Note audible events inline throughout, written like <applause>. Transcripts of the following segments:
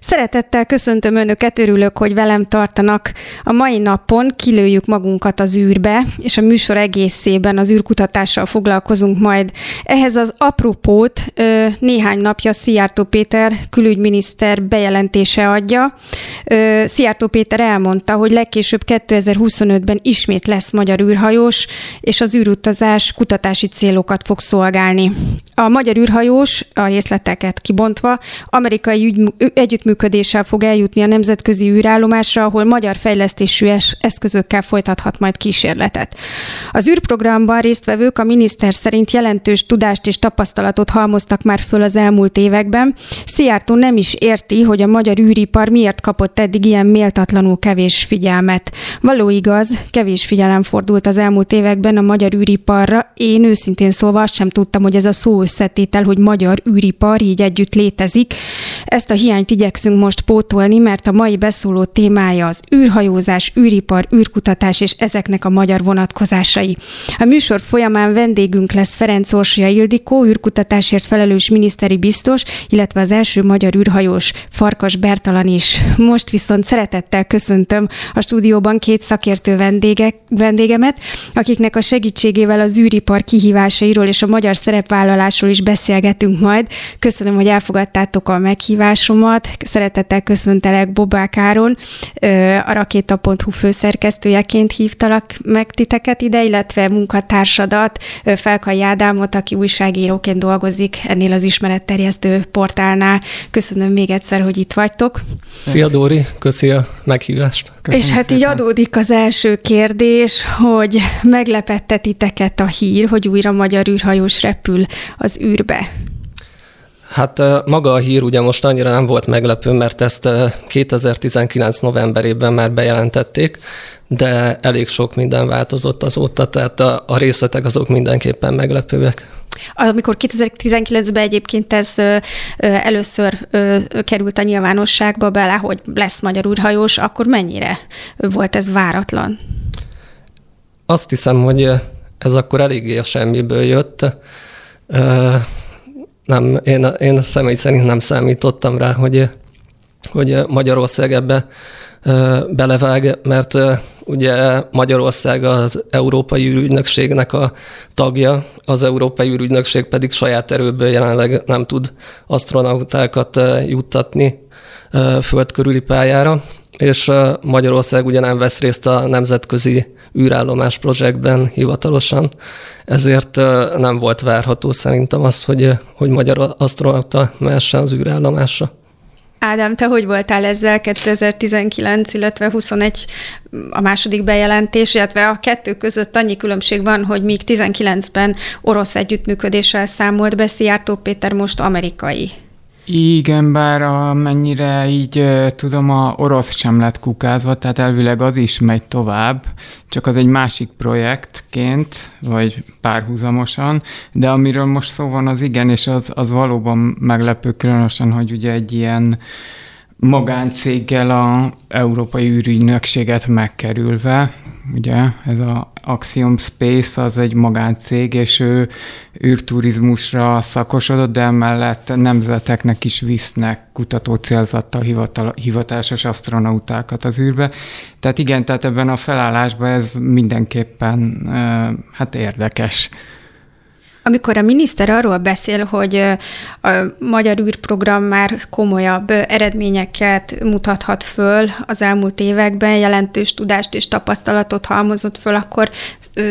Szeretettel köszöntöm Önöket, örülök, hogy velem tartanak. A mai napon kilőjük magunkat az űrbe, és a műsor egészében az űrkutatással foglalkozunk majd. Ehhez az apropót néhány napja Szijjártó Péter külügyminiszter bejelentése adja. Szijjártó Péter elmondta, hogy legkésőbb 2025-ben ismét lesz magyar űrhajós, és az űrutazás kutatási célokat fog szolgálni. A magyar űrhajós, a részleteket kibontva, amerikai ügy, együttműködés együttműködéssel fog eljutni a nemzetközi űrállomásra, ahol magyar fejlesztésű eszközökkel folytathat majd kísérletet. Az űrprogramban résztvevők a miniszter szerint jelentős tudást és tapasztalatot halmoztak már föl az elmúlt években. Szijjártó nem is érti, hogy a magyar űripar miért kapott eddig ilyen méltatlanul kevés figyelmet. Való igaz, kevés figyelem fordult az elmúlt években a magyar űriparra. Én őszintén szólva azt sem tudtam, hogy ez a szó összetétel, hogy magyar űripar így együtt létezik. Ezt a hiányt igyekszünk igyekszünk most pótolni, mert a mai beszóló témája az űrhajózás, űripar, űrkutatás és ezeknek a magyar vonatkozásai. A műsor folyamán vendégünk lesz Ferenc Orsolya Ildikó, űrkutatásért felelős miniszteri biztos, illetve az első magyar űrhajós Farkas Bertalan is. Most viszont szeretettel köszöntöm a stúdióban két szakértő vendége, vendégemet, akiknek a segítségével az űripar kihívásairól és a magyar szerepvállalásról is beszélgetünk majd. Köszönöm, hogy elfogadtátok a meghívásomat szeretettel köszöntelek Bobák Áron, a rakéta.hu főszerkesztőjeként hívtalak meg titeket ide, illetve munkatársadat, Felkai Ádámot, aki újságíróként dolgozik ennél az ismeretterjesztő portálnál. Köszönöm még egyszer, hogy itt vagytok. Szia Dóri, köszi a meghívást. Köszönöm És hát szépen. így adódik az első kérdés, hogy meglepette titeket a hír, hogy újra magyar űrhajós repül az űrbe. Hát maga a hír ugye most annyira nem volt meglepő, mert ezt 2019 novemberében már bejelentették, de elég sok minden változott azóta, tehát a, a részletek azok mindenképpen meglepőek. Amikor 2019-ben egyébként ez először került a nyilvánosságba bele, hogy lesz magyar űrhajós, akkor mennyire volt ez váratlan? Azt hiszem, hogy ez akkor eléggé a semmiből jött nem, én, én személy szerint nem számítottam rá, hogy, hogy Magyarország ebbe belevág, mert ugye Magyarország az Európai űrügynökségnek a tagja, az Európai űrügynökség pedig saját erőből jelenleg nem tud astronautákat juttatni földkörüli pályára, és Magyarország ugye nem vesz részt a nemzetközi űrállomás projektben hivatalosan, ezért nem volt várható szerintem az, hogy, hogy magyar astronauta mehessen az űrállomásra. Ádám, te hogy voltál ezzel 2019, illetve 21 a második bejelentés, illetve a kettő között annyi különbség van, hogy míg 19-ben orosz együttműködéssel számolt be, Szijjártó Péter most amerikai. Igen, bár amennyire így tudom, a orosz sem lett kukázva, tehát elvileg az is megy tovább, csak az egy másik projektként, vagy párhuzamosan, de amiről most szó van, az igen, és az, az valóban meglepő, különösen, hogy ugye egy ilyen magáncéggel a Európai űrügynökséget megkerülve, ugye ez a Axiom Space az egy magáncég, és ő űrturizmusra szakosodott, de emellett nemzeteknek is visznek kutató célzattal hivatal, hivatásos astronautákat az űrbe. Tehát igen, tehát ebben a felállásban ez mindenképpen hát érdekes. Amikor a miniszter arról beszél, hogy a magyar űrprogram már komolyabb eredményeket mutathat föl az elmúlt években, jelentős tudást és tapasztalatot halmozott föl, akkor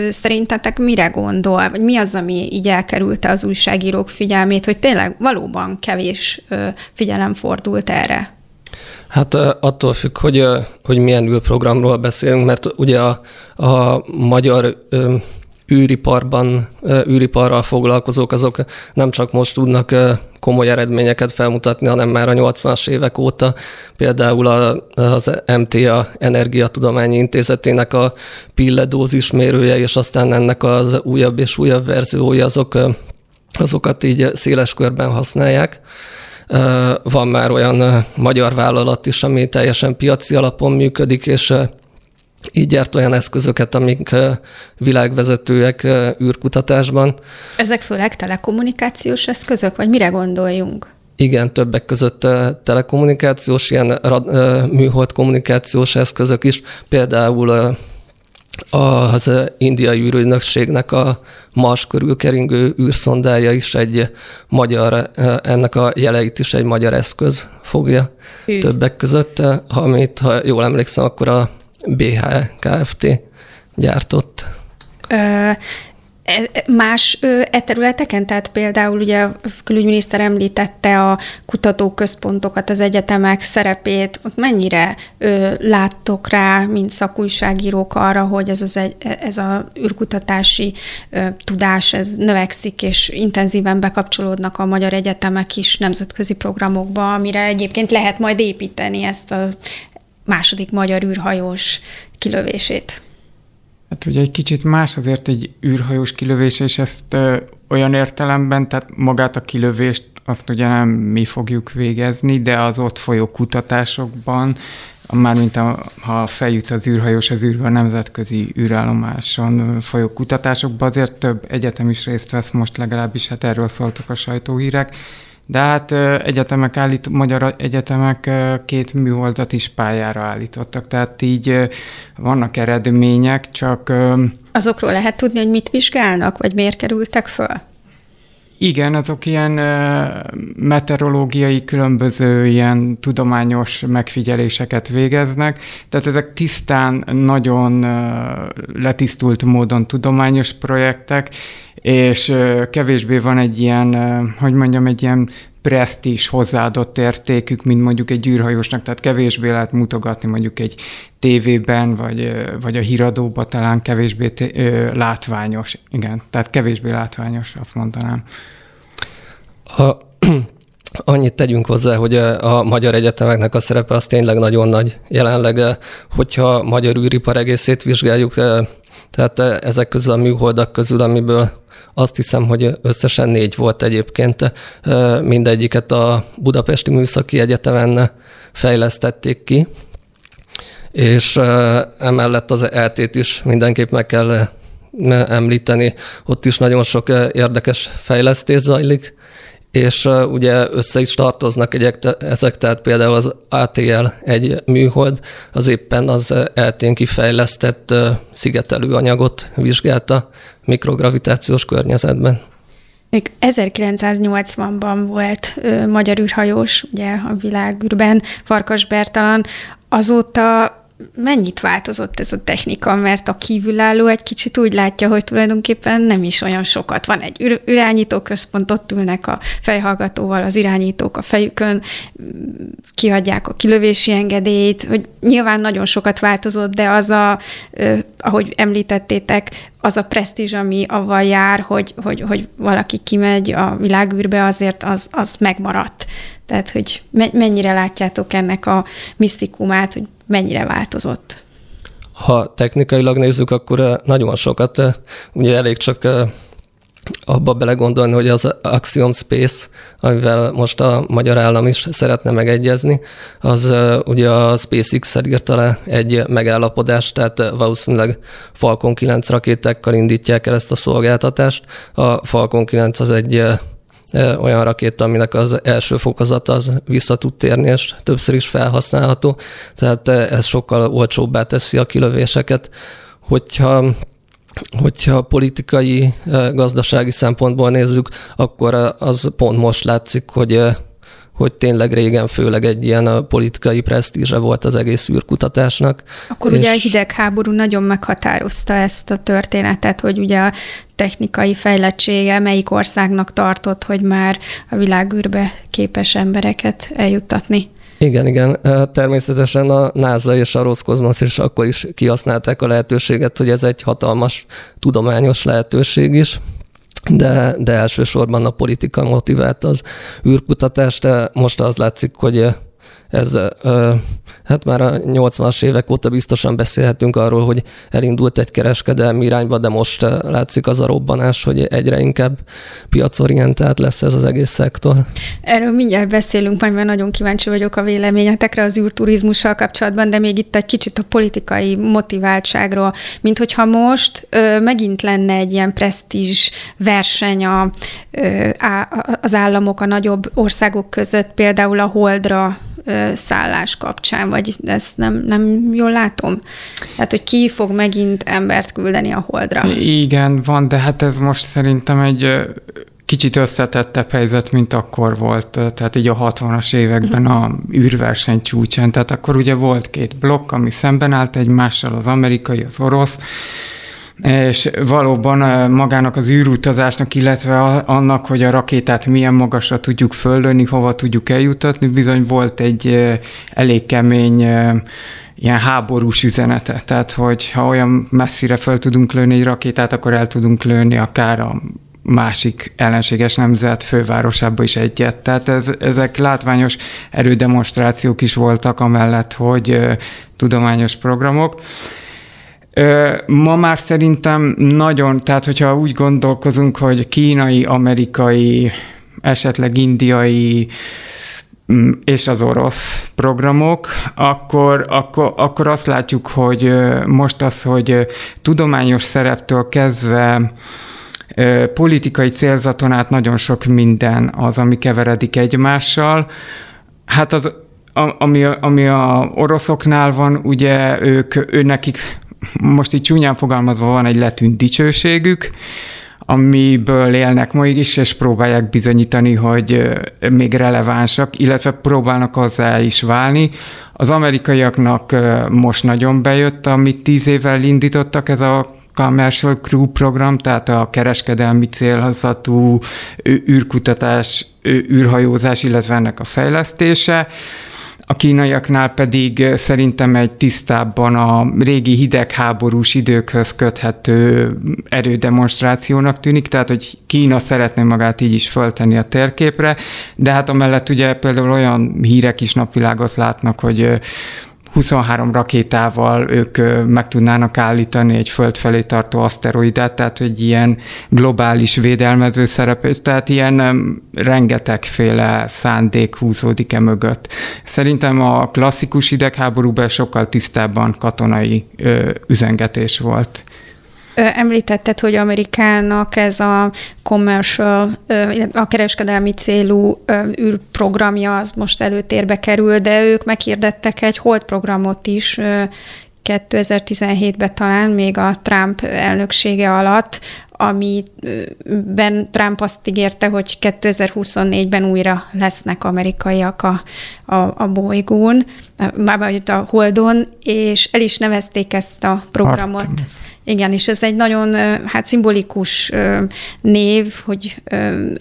szerintetek mire gondol? Vagy mi az, ami így elkerülte az újságírók figyelmét, hogy tényleg valóban kevés figyelem fordult erre? Hát attól függ, hogy, hogy milyen űrprogramról beszélünk, mert ugye a, a magyar űriparban, űriparral foglalkozók, azok nem csak most tudnak komoly eredményeket felmutatni, hanem már a 80-as évek óta például az MTA Energiatudományi Intézetének a pilledózis mérője, és aztán ennek az újabb és újabb verziója, azok azokat így széles körben használják. Van már olyan magyar vállalat is, ami teljesen piaci alapon működik, és így gyárt olyan eszközöket, amik világvezetőek űrkutatásban. Ezek főleg telekommunikációs eszközök, vagy mire gondoljunk? Igen, többek között telekommunikációs, ilyen műhold kommunikációs eszközök is, például az indiai űrügynökségnek a Mars körül keringő űrszondája is egy magyar, ennek a jeleit is egy magyar eszköz fogja Hű. többek között, amit, ha jól emlékszem, akkor a BH Kft. gyártott. Ö, E, más e területeken, tehát például ugye a külügyminiszter említette a kutatóközpontokat, az egyetemek szerepét, mennyire ö, láttok rá, mint szakújságírók arra, hogy ez, az egy, ez a űrkutatási ö, tudás, ez növekszik, és intenzíven bekapcsolódnak a magyar egyetemek is nemzetközi programokba, amire egyébként lehet majd építeni ezt a második magyar űrhajós kilövését. Hát ugye egy kicsit más azért egy űrhajós kilövés, és ezt ö, olyan értelemben, tehát magát a kilövést azt ugye nem mi fogjuk végezni, de az ott folyó kutatásokban, mármint a, ha feljut az űrhajós az űrbe a nemzetközi űrállomáson folyó kutatásokban, azért több egyetem is részt vesz most legalábbis, hát erről szóltak a sajtóhírek, de hát egyetemek állít, magyar egyetemek két műholdat is pályára állítottak, tehát így vannak eredmények, csak... Azokról lehet tudni, hogy mit vizsgálnak, vagy miért kerültek föl? Igen, azok ilyen meteorológiai, különböző ilyen tudományos megfigyeléseket végeznek, tehát ezek tisztán, nagyon letisztult módon tudományos projektek, és kevésbé van egy ilyen, hogy mondjam, egy ilyen presztis hozzáadott értékük, mint mondjuk egy űrhajósnak, tehát kevésbé lehet mutogatni mondjuk egy tévében, vagy, vagy a híradóban talán kevésbé t- látványos. Igen, tehát kevésbé látványos, azt mondanám. Ha <clears throat> annyit tegyünk hozzá, hogy a magyar egyetemeknek a szerepe az tényleg nagyon nagy. Jelenleg, hogyha a magyar űripar egészét vizsgáljuk, tehát ezek közül a műholdak közül, amiből azt hiszem, hogy összesen négy volt egyébként. Mindegyiket a Budapesti Műszaki Egyetemen fejlesztették ki, és emellett az eltét is mindenképp meg kell említeni. Ott is nagyon sok érdekes fejlesztés zajlik, és ugye össze is tartoznak egyek, ezek, tehát például az ATL egy műhold, az éppen az eltén kifejlesztett szigetelő anyagot vizsgálta mikrogravitációs környezetben. Még 1980-ban volt ö, magyar űrhajós, ugye a világűrben, Farkas Bertalan. Azóta mennyit változott ez a technika, mert a kívülálló egy kicsit úgy látja, hogy tulajdonképpen nem is olyan sokat. Van egy irányító központ, ott ülnek a fejhallgatóval az irányítók a fejükön, kiadják a kilövési engedélyt, hogy nyilván nagyon sokat változott, de az a, ahogy említettétek, az a presztízs, ami avval jár, hogy, hogy, hogy valaki kimegy a világűrbe, azért az, az megmaradt. Tehát, hogy mennyire látjátok ennek a misztikumát, hogy mennyire változott? Ha technikailag nézzük, akkor eh, nagyon sokat. Eh, ugye elég csak eh, abba belegondolni, hogy az Axiom Space, amivel most a magyar állam is szeretne megegyezni, az ugye a SpaceX-el írta le egy megállapodást, tehát valószínűleg Falcon 9 rakétákkal indítják el ezt a szolgáltatást. A Falcon 9 az egy olyan rakéta, aminek az első fokozata az vissza tud térni, és többször is felhasználható, tehát ez sokkal olcsóbbá teszi a kilövéseket. Hogyha hogyha politikai, gazdasági szempontból nézzük, akkor az pont most látszik, hogy hogy tényleg régen főleg egy ilyen politikai presztízse volt az egész űrkutatásnak. Akkor és... ugye a hidegháború nagyon meghatározta ezt a történetet, hogy ugye a technikai fejlettsége melyik országnak tartott, hogy már a világűrbe képes embereket eljuttatni. Igen, igen. Természetesen a NASA és a Roszkozmosz is akkor is kihasználták a lehetőséget, hogy ez egy hatalmas tudományos lehetőség is de, de elsősorban a politika motivált az űrkutatás, de most az látszik, hogy ez hát már a 80-as évek óta biztosan beszélhetünk arról, hogy elindult egy kereskedelmi irányba, de most látszik az a robbanás, hogy egyre inkább piacorientált lesz ez az egész szektor. Erről mindjárt beszélünk, majd mert nagyon kíváncsi vagyok a véleményetekre az űrturizmussal kapcsolatban, de még itt egy kicsit a politikai motiváltságról, mint hogyha most ö, megint lenne egy ilyen presztízs verseny a, ö, az államok, a nagyobb országok között, például a Holdra szállás kapcsán, vagy ezt nem, nem jól látom? Tehát, hogy ki fog megint embert küldeni a holdra? Igen, van, de hát ez most szerintem egy kicsit összetettebb helyzet, mint akkor volt, tehát így a 60-as években a űrverseny csúcsán. Tehát akkor ugye volt két blokk, ami szemben állt egymással, az amerikai, az orosz, és valóban magának az űrutazásnak, illetve annak, hogy a rakétát milyen magasra tudjuk földönni, hova tudjuk eljutatni, bizony volt egy elég kemény ilyen háborús üzenete. Tehát, hogy ha olyan messzire föl tudunk lőni egy rakétát, akkor el tudunk lőni akár a másik ellenséges nemzet fővárosába is egyet. Tehát ez, ezek látványos erődemonstrációk is voltak, amellett, hogy tudományos programok. Ma már szerintem nagyon, tehát hogyha úgy gondolkozunk, hogy kínai, amerikai, esetleg indiai mm, és az orosz programok, akkor, akkor, akkor azt látjuk, hogy most az, hogy tudományos szereptől kezdve politikai célzaton át nagyon sok minden az, ami keveredik egymással. Hát az, ami, ami a oroszoknál van, ugye ők, ő nekik most így csúnyán fogalmazva van egy letűnt dicsőségük, amiből élnek ma is, és próbálják bizonyítani, hogy még relevánsak, illetve próbálnak hozzá is válni. Az amerikaiaknak most nagyon bejött, amit tíz évvel indítottak, ez a Commercial Crew program, tehát a kereskedelmi célhazatú űrkutatás, űrhajózás, illetve ennek a fejlesztése. A kínaiaknál pedig szerintem egy tisztábban a régi hidegháborús időkhöz köthető erődemonstrációnak tűnik, tehát hogy Kína szeretné magát így is föltenni a térképre, de hát amellett ugye például olyan hírek is napvilágot látnak, hogy 23 rakétával ők meg tudnának állítani egy föld felé tartó aszteroidát, tehát hogy ilyen globális védelmező szerep, tehát ilyen rengetegféle szándék húzódik e mögött. Szerintem a klasszikus idegháborúban sokkal tisztábban katonai üzengetés volt. Említetted, hogy Amerikának ez a commercial, a kereskedelmi célú űrprogramja az most előtérbe kerül, de ők meghirdettek egy hold programot is 2017-ben talán, még a Trump elnöksége alatt, amiben Trump azt ígérte, hogy 2024-ben újra lesznek amerikaiak a, a, a bolygón, már a Holdon, és el is nevezték ezt a programot. Artemis. Igen, és ez egy nagyon hát szimbolikus név, hogy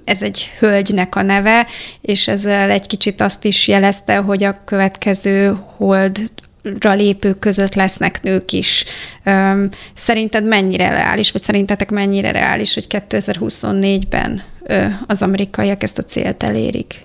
ez egy hölgynek a neve, és ezzel egy kicsit azt is jelezte, hogy a következő hold lépők között lesznek nők is. Szerinted mennyire reális, vagy szerintetek mennyire reális, hogy 2024-ben az amerikaiak ezt a célt elérik?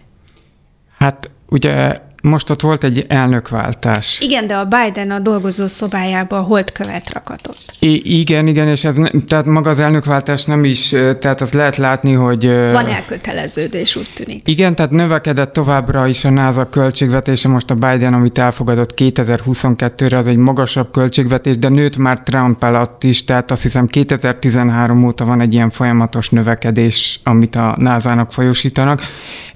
Hát ugye most ott volt egy elnökváltás. Igen, de a Biden a dolgozó szobájába a holdkövet rakatott. I- igen, igen, és ez, tehát maga az elnökváltás nem is, tehát azt lehet látni, hogy... Van elköteleződés, úgy tűnik. Igen, tehát növekedett továbbra is a NASA költségvetése, most a Biden, amit elfogadott 2022-re, az egy magasabb költségvetés, de nőtt már Trump alatt is, tehát azt hiszem 2013 óta van egy ilyen folyamatos növekedés, amit a NASA-nak folyosítanak.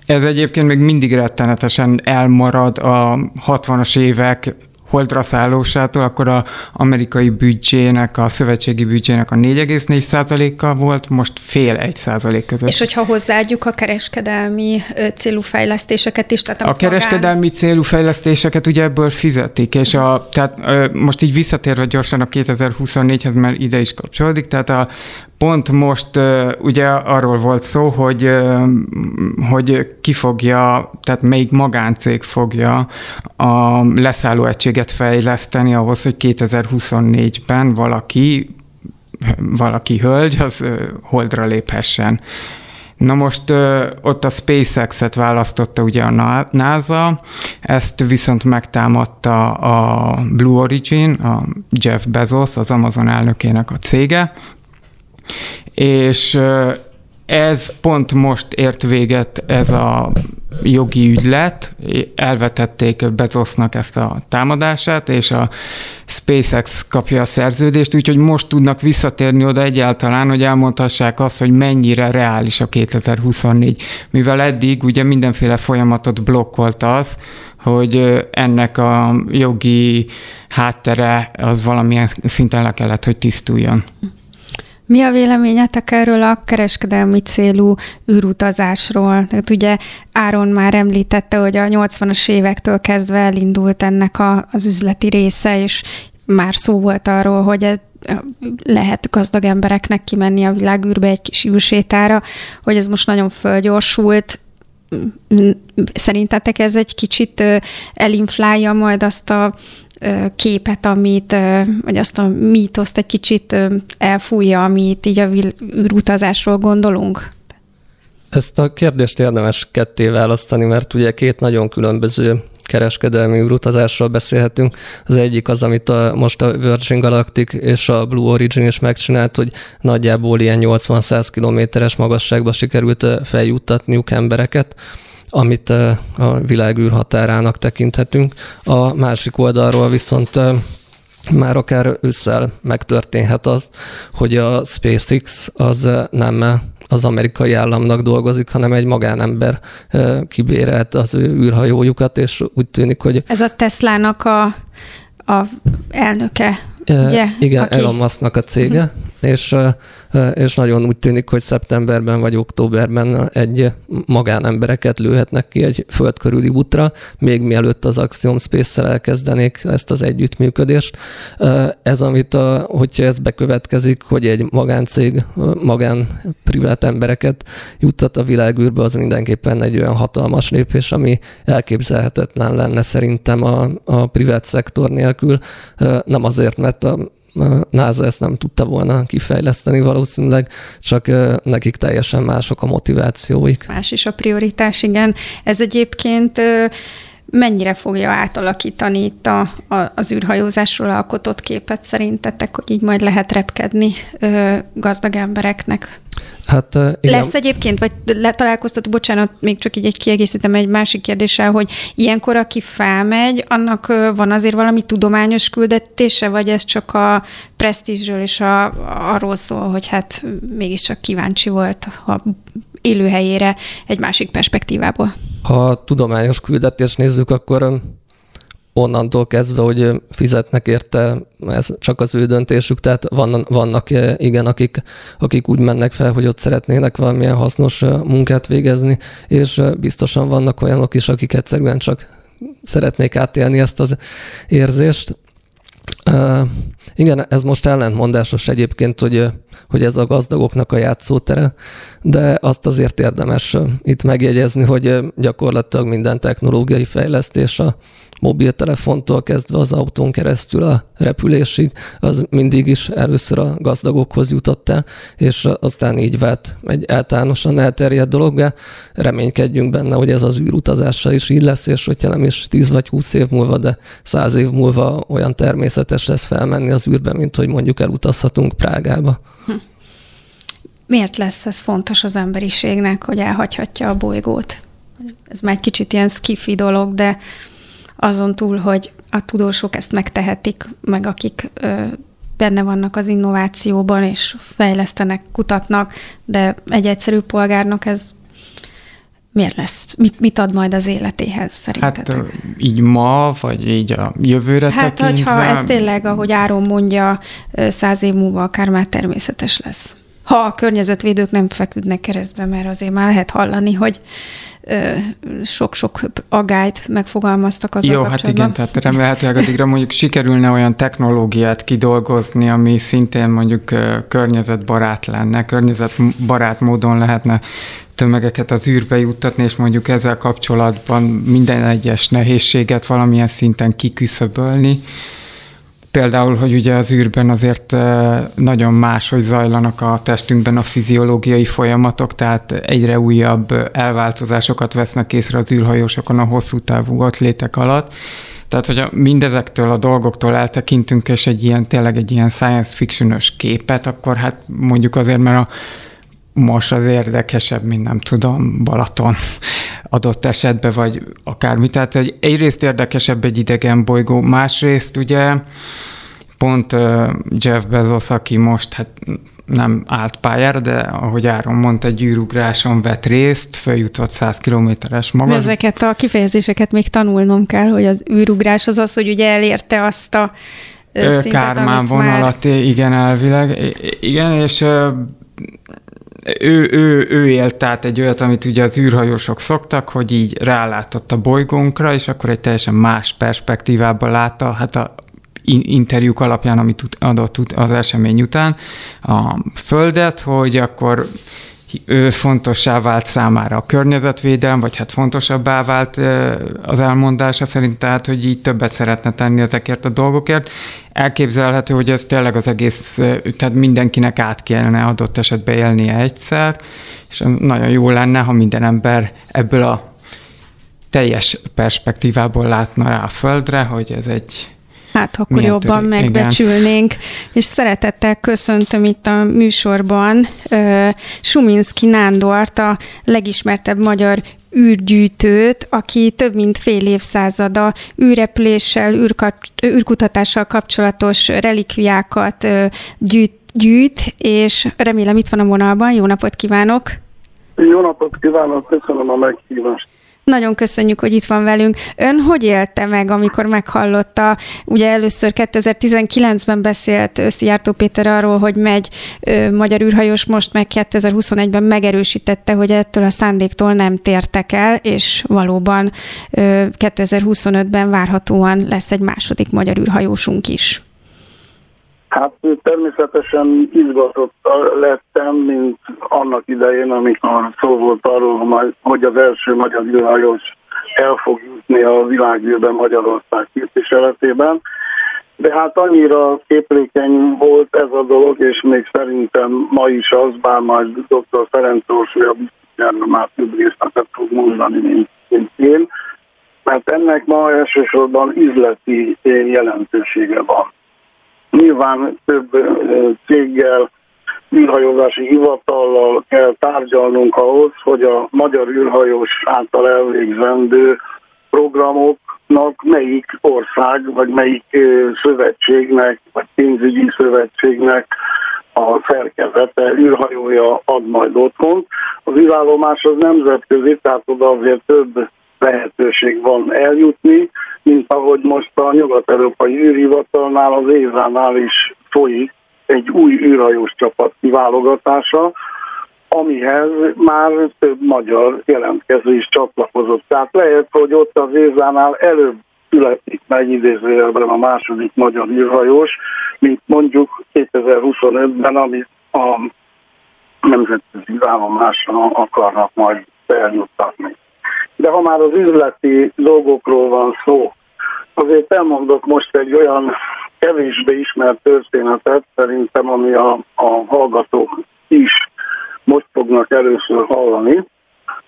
Ez egyébként még mindig rettenetesen elmarad a 60-as évek holdra szállósától, akkor a amerikai büdzsének, a szövetségi büdzsének a 4,4%-a volt, most fél egy százalék között. És hogyha hozzáadjuk a kereskedelmi célú fejlesztéseket is, tehát a, a kereskedelmi magán... célú fejlesztéseket ugye ebből fizetik, és a, tehát most így visszatérve gyorsan a 2024-hez, mert ide is kapcsolódik, tehát a, Pont most ugye arról volt szó, hogy, hogy ki fogja, tehát melyik magáncég fogja a leszálló egységet fejleszteni ahhoz, hogy 2024-ben valaki, valaki hölgy, az holdra léphessen. Na most ott a SpaceX-et választotta ugye a NASA, ezt viszont megtámadta a Blue Origin, a Jeff Bezos, az Amazon elnökének a cége, és ez pont most ért véget ez a jogi ügylet, elvetették Bezosnak ezt a támadását, és a SpaceX kapja a szerződést, úgyhogy most tudnak visszatérni oda egyáltalán, hogy elmondhassák azt, hogy mennyire reális a 2024. Mivel eddig ugye mindenféle folyamatot blokkolt az, hogy ennek a jogi háttere az valamilyen szinten le kellett, hogy tisztuljon. Mi a véleményetek erről a kereskedelmi célú űrutazásról? Tehát ugye Áron már említette, hogy a 80-as évektől kezdve elindult ennek a, az üzleti része, és már szó volt arról, hogy e, lehet gazdag embereknek kimenni a világűrbe egy kis űrsétára, hogy ez most nagyon fölgyorsult, Szerintetek ez egy kicsit elinflálja majd azt a képet, amit, vagy azt a mítoszt egy kicsit elfújja, amit így a űrutazásról gondolunk? Ezt a kérdést érdemes ketté választani, mert ugye két nagyon különböző kereskedelmi űrutazásról beszélhetünk. Az egyik az, amit a, most a Virgin Galactic és a Blue Origin is megcsinált, hogy nagyjából ilyen 80-100 kilométeres magasságba sikerült feljuttatniuk embereket amit a világűr határának tekinthetünk. A másik oldalról viszont már akár ősszel megtörténhet az, hogy a SpaceX az nem az amerikai államnak dolgozik, hanem egy magánember kibérelt az ő űrhajójukat, és úgy tűnik, hogy... Ez a Teslának a, a elnöke, ugye? Igen, Aki... Elon Musknak a cége, uh-huh. És és nagyon úgy tűnik, hogy szeptemberben vagy októberben egy magánembereket lőhetnek ki egy földkörüli útra, még mielőtt az Axiom Space-szel elkezdenék ezt az együttműködést. Ez, amit, a, hogyha ez bekövetkezik, hogy egy magáncég, magán privát embereket juttat a világűrbe, az mindenképpen egy olyan hatalmas lépés, ami elképzelhetetlen lenne szerintem a, a privát szektor nélkül. Nem azért, mert a NASA ezt nem tudta volna kifejleszteni valószínűleg, csak nekik teljesen mások a motivációik. Más is a prioritás, igen. Ez egyébként mennyire fogja átalakítani itt a, a, az űrhajózásról alkotott képet szerintetek, hogy így majd lehet repkedni ö, gazdag embereknek? Hát, igen. Lesz egyébként, vagy találkoztató, bocsánat, még csak így egy kiegészítem egy másik kérdéssel, hogy ilyenkor, aki felmegy, annak van azért valami tudományos küldetése, vagy ez csak a presztízsről és a, arról szól, hogy hát mégiscsak kíváncsi volt a élőhelyére egy másik perspektívából? Ha tudományos küldetést nézzük, akkor onnantól kezdve, hogy fizetnek érte, ez csak az ő döntésük, tehát van, vannak igen, akik, akik úgy mennek fel, hogy ott szeretnének valamilyen hasznos munkát végezni, és biztosan vannak olyanok is, akik egyszerűen csak szeretnék átélni ezt az érzést. Igen, ez most ellentmondásos egyébként, hogy, hogy ez a gazdagoknak a játszótere, de azt azért érdemes itt megjegyezni, hogy gyakorlatilag minden technológiai fejlesztés a mobiltelefontól kezdve az autón keresztül a repülésig, az mindig is először a gazdagokhoz jutott el, és aztán így vált egy általánosan elterjedt dologgá. Reménykedjünk benne, hogy ez az űrutazással is így lesz, és hogyha nem is 10 vagy 20 év múlva, de 100 év múlva olyan természetes lesz felmenni az űrbe, mint hogy mondjuk elutazhatunk Prágába. Hm. Miért lesz ez fontos az emberiségnek, hogy elhagyhatja a bolygót? Ez már egy kicsit ilyen skifi dolog, de azon túl, hogy a tudósok ezt megtehetik, meg akik ö, benne vannak az innovációban, és fejlesztenek, kutatnak, de egy egyszerű polgárnak ez miért lesz? Mit, mit ad majd az életéhez szerintetek? Hát így ma, vagy így a jövőre hát, tekintve? Hát, hogyha ez tényleg, ahogy Áron mondja, száz év múlva akár már természetes lesz. Ha a környezetvédők nem feküdnek keresztbe, mert azért már lehet hallani, hogy sok-sok agályt megfogalmaztak az Jó, hát igen, tehát remélhetőleg addigra mondjuk sikerülne olyan technológiát kidolgozni, ami szintén mondjuk környezetbarát lenne, környezetbarát módon lehetne tömegeket az űrbe juttatni, és mondjuk ezzel kapcsolatban minden egyes nehézséget valamilyen szinten kiküszöbölni például, hogy ugye az űrben azért nagyon más, hogy zajlanak a testünkben a fiziológiai folyamatok, tehát egyre újabb elváltozásokat vesznek észre az űrhajósokon a hosszú távú atlétek alatt, tehát, hogyha mindezektől a dolgoktól eltekintünk, és egy ilyen, tényleg egy ilyen science fictionös képet, akkor hát mondjuk azért, mert a most az érdekesebb, mint nem tudom, Balaton <laughs> adott esetben, vagy akármi. Tehát egy, egyrészt érdekesebb egy idegen bolygó, másrészt ugye pont Jeff Bezos, aki most hát nem állt pályára, de ahogy Áron mondta, egy űrugráson vett részt, följutott 100 kilométeres magas. Ezeket a kifejezéseket még tanulnom kell, hogy az űrugrás az az, hogy ugye elérte azt a szintet, Kármán vonalat, már... igen, elvileg. Igen, és ő, ő, ő élt át egy olyat, amit ugye az űrhajósok szoktak, hogy így rálátott a bolygónkra, és akkor egy teljesen más perspektívában látta, hát a interjúk alapján, amit adott az esemény után a Földet, hogy akkor ő fontossá vált számára a környezetvédelem, vagy hát fontosabbá vált az elmondása szerint, tehát, hogy így többet szeretne tenni ezekért a dolgokért. Elképzelhető, hogy ez tényleg az egész, tehát mindenkinek át kellene adott esetben élnie egyszer, és nagyon jó lenne, ha minden ember ebből a teljes perspektívából látna rá a Földre, hogy ez egy Hát akkor Milyen jobban törik? megbecsülnénk. Igen. És szeretettel köszöntöm itt a műsorban uh, Suminski Nándort, a legismertebb magyar űrgyűjtőt, aki több mint fél évszázada űrrepüléssel, űrkat, űrkutatással kapcsolatos relikviákat gyűjt, gyűjt, és remélem itt van a vonalban. Jó napot kívánok! Jó napot kívánok, köszönöm a meghívást! Nagyon köszönjük, hogy itt van velünk. Ön hogy élte meg, amikor meghallotta, ugye először 2019-ben beszélt Szijjártó Péter arról, hogy megy ö, magyar űrhajós, most meg 2021-ben megerősítette, hogy ettől a szándéktól nem tértek el, és valóban ö, 2025-ben várhatóan lesz egy második magyar űrhajósunk is. Hát természetesen izgatott lettem, mint annak idején, amikor szó volt arról, hogy az első magyar űrhajós el fog jutni a világűrben Magyarország képviseletében. De hát annyira képlékeny volt ez a dolog, és még szerintem ma is az, bár majd dr. Ferenc Orsolya biztosan már több részletet fog mondani, mint, mint én, mert ennek ma elsősorban üzleti jelentősége van. Nyilván több céggel, űrhajózási hivatallal kell tárgyalnunk ahhoz, hogy a magyar űrhajós által elvégzendő programoknak melyik ország, vagy melyik szövetségnek, vagy pénzügyi szövetségnek a szerkezete, űrhajója ad majd otthon. Az űrállomás az nemzetközi, tehát oda azért több lehetőség van eljutni, mint ahogy most a nyugat-európai űrhivatalnál, az Ézánál is folyik egy új űrhajós csapat kiválogatása, amihez már több magyar jelentkező is csatlakozott. Tehát lehet, hogy ott az Ézánál előbb születik meg idézőjelben a második magyar űrhajós, mint mondjuk 2025-ben, amit a nemzetközi állomásra akarnak majd eljuttatni. De ha már az üzleti dolgokról van szó, azért elmondok most egy olyan kevésbé ismert történetet, szerintem, ami a, a hallgatók is most fognak először hallani.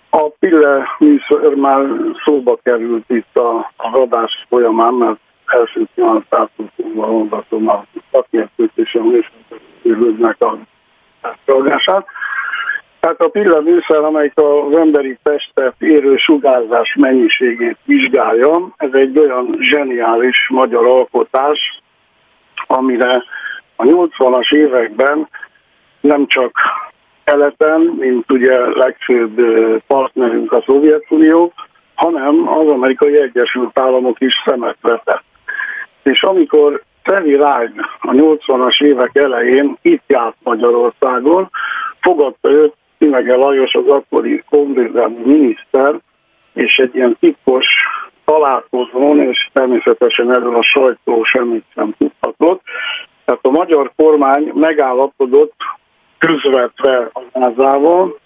A Pille műsor már szóba került itt a, a adás folyamán, mert első pillanatától hallgatom a szakértőt és a műsornak a szolgását. Tehát a pillaműszer, amelyik az emberi testet érő sugárzás mennyiségét vizsgálja, ez egy olyan zseniális magyar alkotás, amire a 80-as években nem csak keleten, mint ugye legfőbb partnerünk a Szovjetunió, hanem az amerikai Egyesült Államok is szemet vetett. És amikor Feli Rág a 80-as évek elején itt járt Magyarországon, fogadta őt Szimege Lajos az akkori konvédelmi miniszter, és egy ilyen titkos találkozón, és természetesen erről a sajtó semmit sem tudhatott. Tehát a magyar kormány megállapodott közvetve a gázával,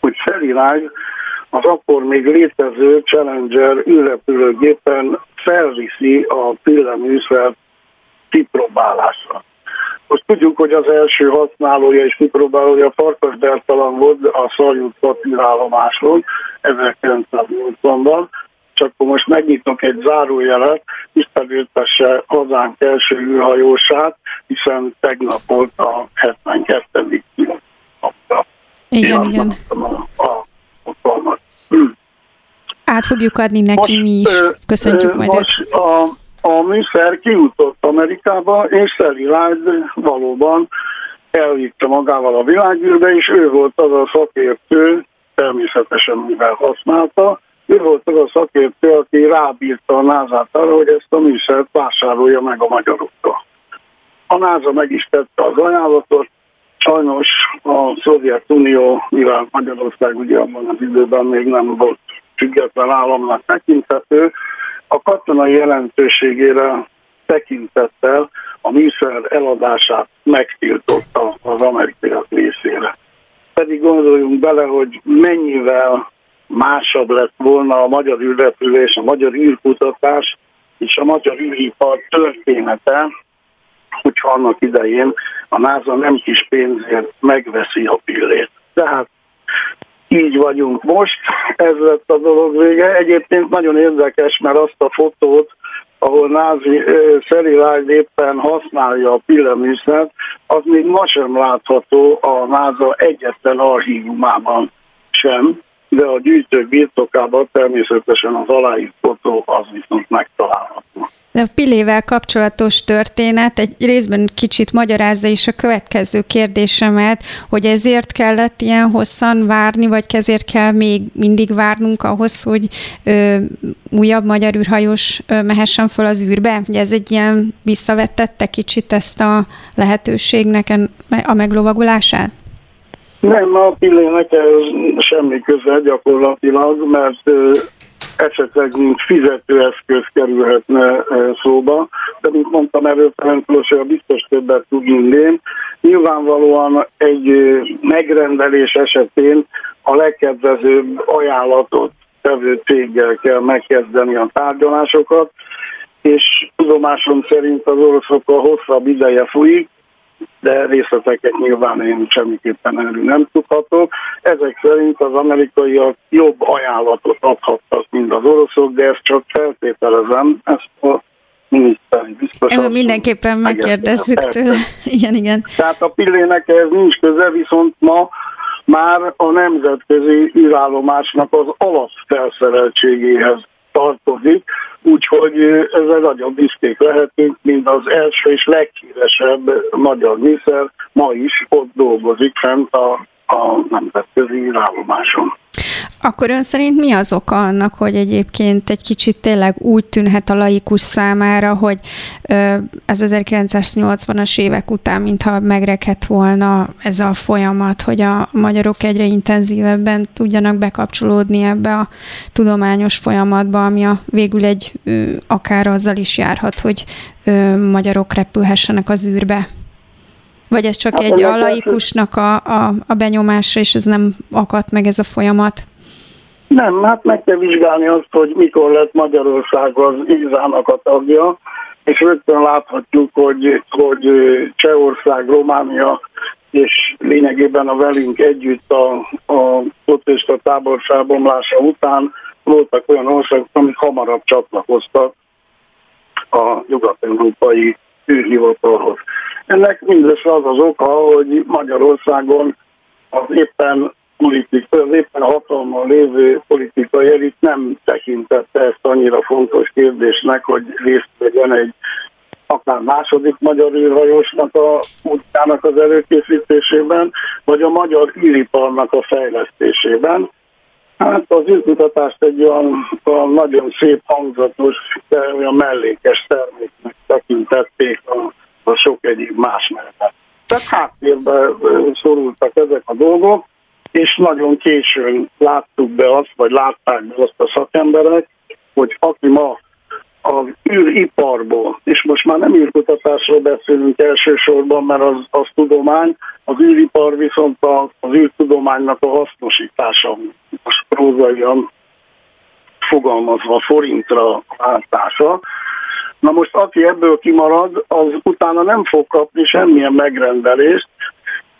hogy felirány az akkor még létező Challenger űrrepülőgépen felviszi a pilleműszert kipróbálásra. Most tudjuk, hogy az első használója és kipróbálója Farkas Bertalan volt a Szarjút papírállomáson 1980-ban, csak akkor most megnyitok egy zárójelet, Isten ültesse hazánk első űrhajósát, hiszen tegnap volt a 72. napja. Igen, igen. A, a, a, Át fogjuk adni neki most, mi is. Köszöntjük majd most a, a műszer kijutott Amerikába, és Sally Ride valóban elvitte magával a világűrbe, és ő volt az a szakértő, természetesen mivel használta, ő volt az a szakértő, aki rábírta a NASA-t arra, hogy ezt a műszert vásárolja meg a magyaroktól. A NASA meg is tette az ajánlatot, sajnos a Szovjetunió, mivel Magyarország ugye abban az időben még nem volt független államnak tekinthető, a katonai jelentőségére tekintettel a műszer eladását megtiltotta az amerikaiak részére. Pedig gondoljunk bele, hogy mennyivel másabb lett volna a magyar űrrepülés, a magyar űrkutatás és a magyar űripar története, hogyha annak idején a NASA nem kis pénzért megveszi a pillét. Tehát így vagyunk most, ez lett a dolog vége. Egyébként nagyon érdekes, mert azt a fotót, ahol Názi Szeri éppen használja a pilleműszert, az még ma sem látható a NASA egyetlen archívumában sem, de a gyűjtők birtokában természetesen az aláírt fotó az viszont megtalálható. A Pilével kapcsolatos történet egy részben kicsit magyarázza is a következő kérdésemet, hogy ezért kellett ilyen hosszan várni, vagy ezért kell még mindig várnunk ahhoz, hogy ö, újabb magyar űrhajós ö, mehessen fel az űrbe? Ugye ez egy ilyen visszavettette kicsit ezt a lehetőségnek a meglovagolását? Nem, a Pillének ez semmi köze gyakorlatilag, mert esetleg mint fizetőeszköz kerülhetne szóba, de mint mondtam előtt, a biztos többet tud innén. Nyilvánvalóan egy megrendelés esetén a legkedvezőbb ajánlatot tevő céggel kell megkezdeni a tárgyalásokat, és tudomásom szerint az oroszokkal hosszabb ideje folyik, de részleteket nyilván én semmiképpen erről nem tudhatok. Ezek szerint az amerikaiak jobb ajánlatot adhattak, mint az oroszok, de ezt csak feltételezem, ezt a miniszteri biztos. Jó, mindenképpen megkérdezzük tőle. <laughs> Igen, igen. Tehát a pillének ez nincs köze, viszont ma már a nemzetközi űrállomásnak az alapfelszereltségéhez tartozik, úgyhogy ezzel nagyon büszkék lehetünk, mint az első és leghíresebb magyar műszer ma is ott dolgozik fent a, a nemzetközi állomáson. Akkor ön szerint mi az oka annak, hogy egyébként egy kicsit tényleg úgy tűnhet a laikus számára, hogy ez 1980-as évek után, mintha megrekedt volna ez a folyamat, hogy a magyarok egyre intenzívebben tudjanak bekapcsolódni ebbe a tudományos folyamatba, ami a végül egy akár azzal is járhat, hogy magyarok repülhessenek az űrbe? Vagy ez csak hát egy a laikusnak a, a, a benyomása, és ez nem akadt meg ez a folyamat? Nem, hát meg kell vizsgálni azt, hogy mikor lett Magyarország az IZÁnak a tagja, és rögtön láthatjuk, hogy, hogy Csehország, Románia és lényegében a velünk együtt a, a a táborság bomlása után voltak olyan országok, amik hamarabb csatlakoztak a nyugat-európai űrhivatalhoz. Ennek mindössze az az oka, hogy Magyarországon az éppen politik, az éppen hatalmon lévő politikai elit nem tekintette ezt annyira fontos kérdésnek, hogy részt vegyen egy akár második magyar űrhajósnak a útjának az előkészítésében, vagy a magyar űriparnak a fejlesztésében. Hát az űrkutatást egy olyan, olyan nagyon szép hangzatos, de olyan mellékes terméknek tekintették a, a sok egyéb más mellett. Tehát háttérbe szorultak ezek a dolgok, és nagyon későn láttuk be azt, vagy látták be azt a szakemberek, hogy aki ma az űriparból, és most már nem űrkutatásról beszélünk elsősorban, mert az, az tudomány, az űripar viszont az űrtudománynak a hasznosítása, most prózaian fogalmazva forintra váltása. Na most aki ebből kimarad, az utána nem fog kapni semmilyen megrendelést,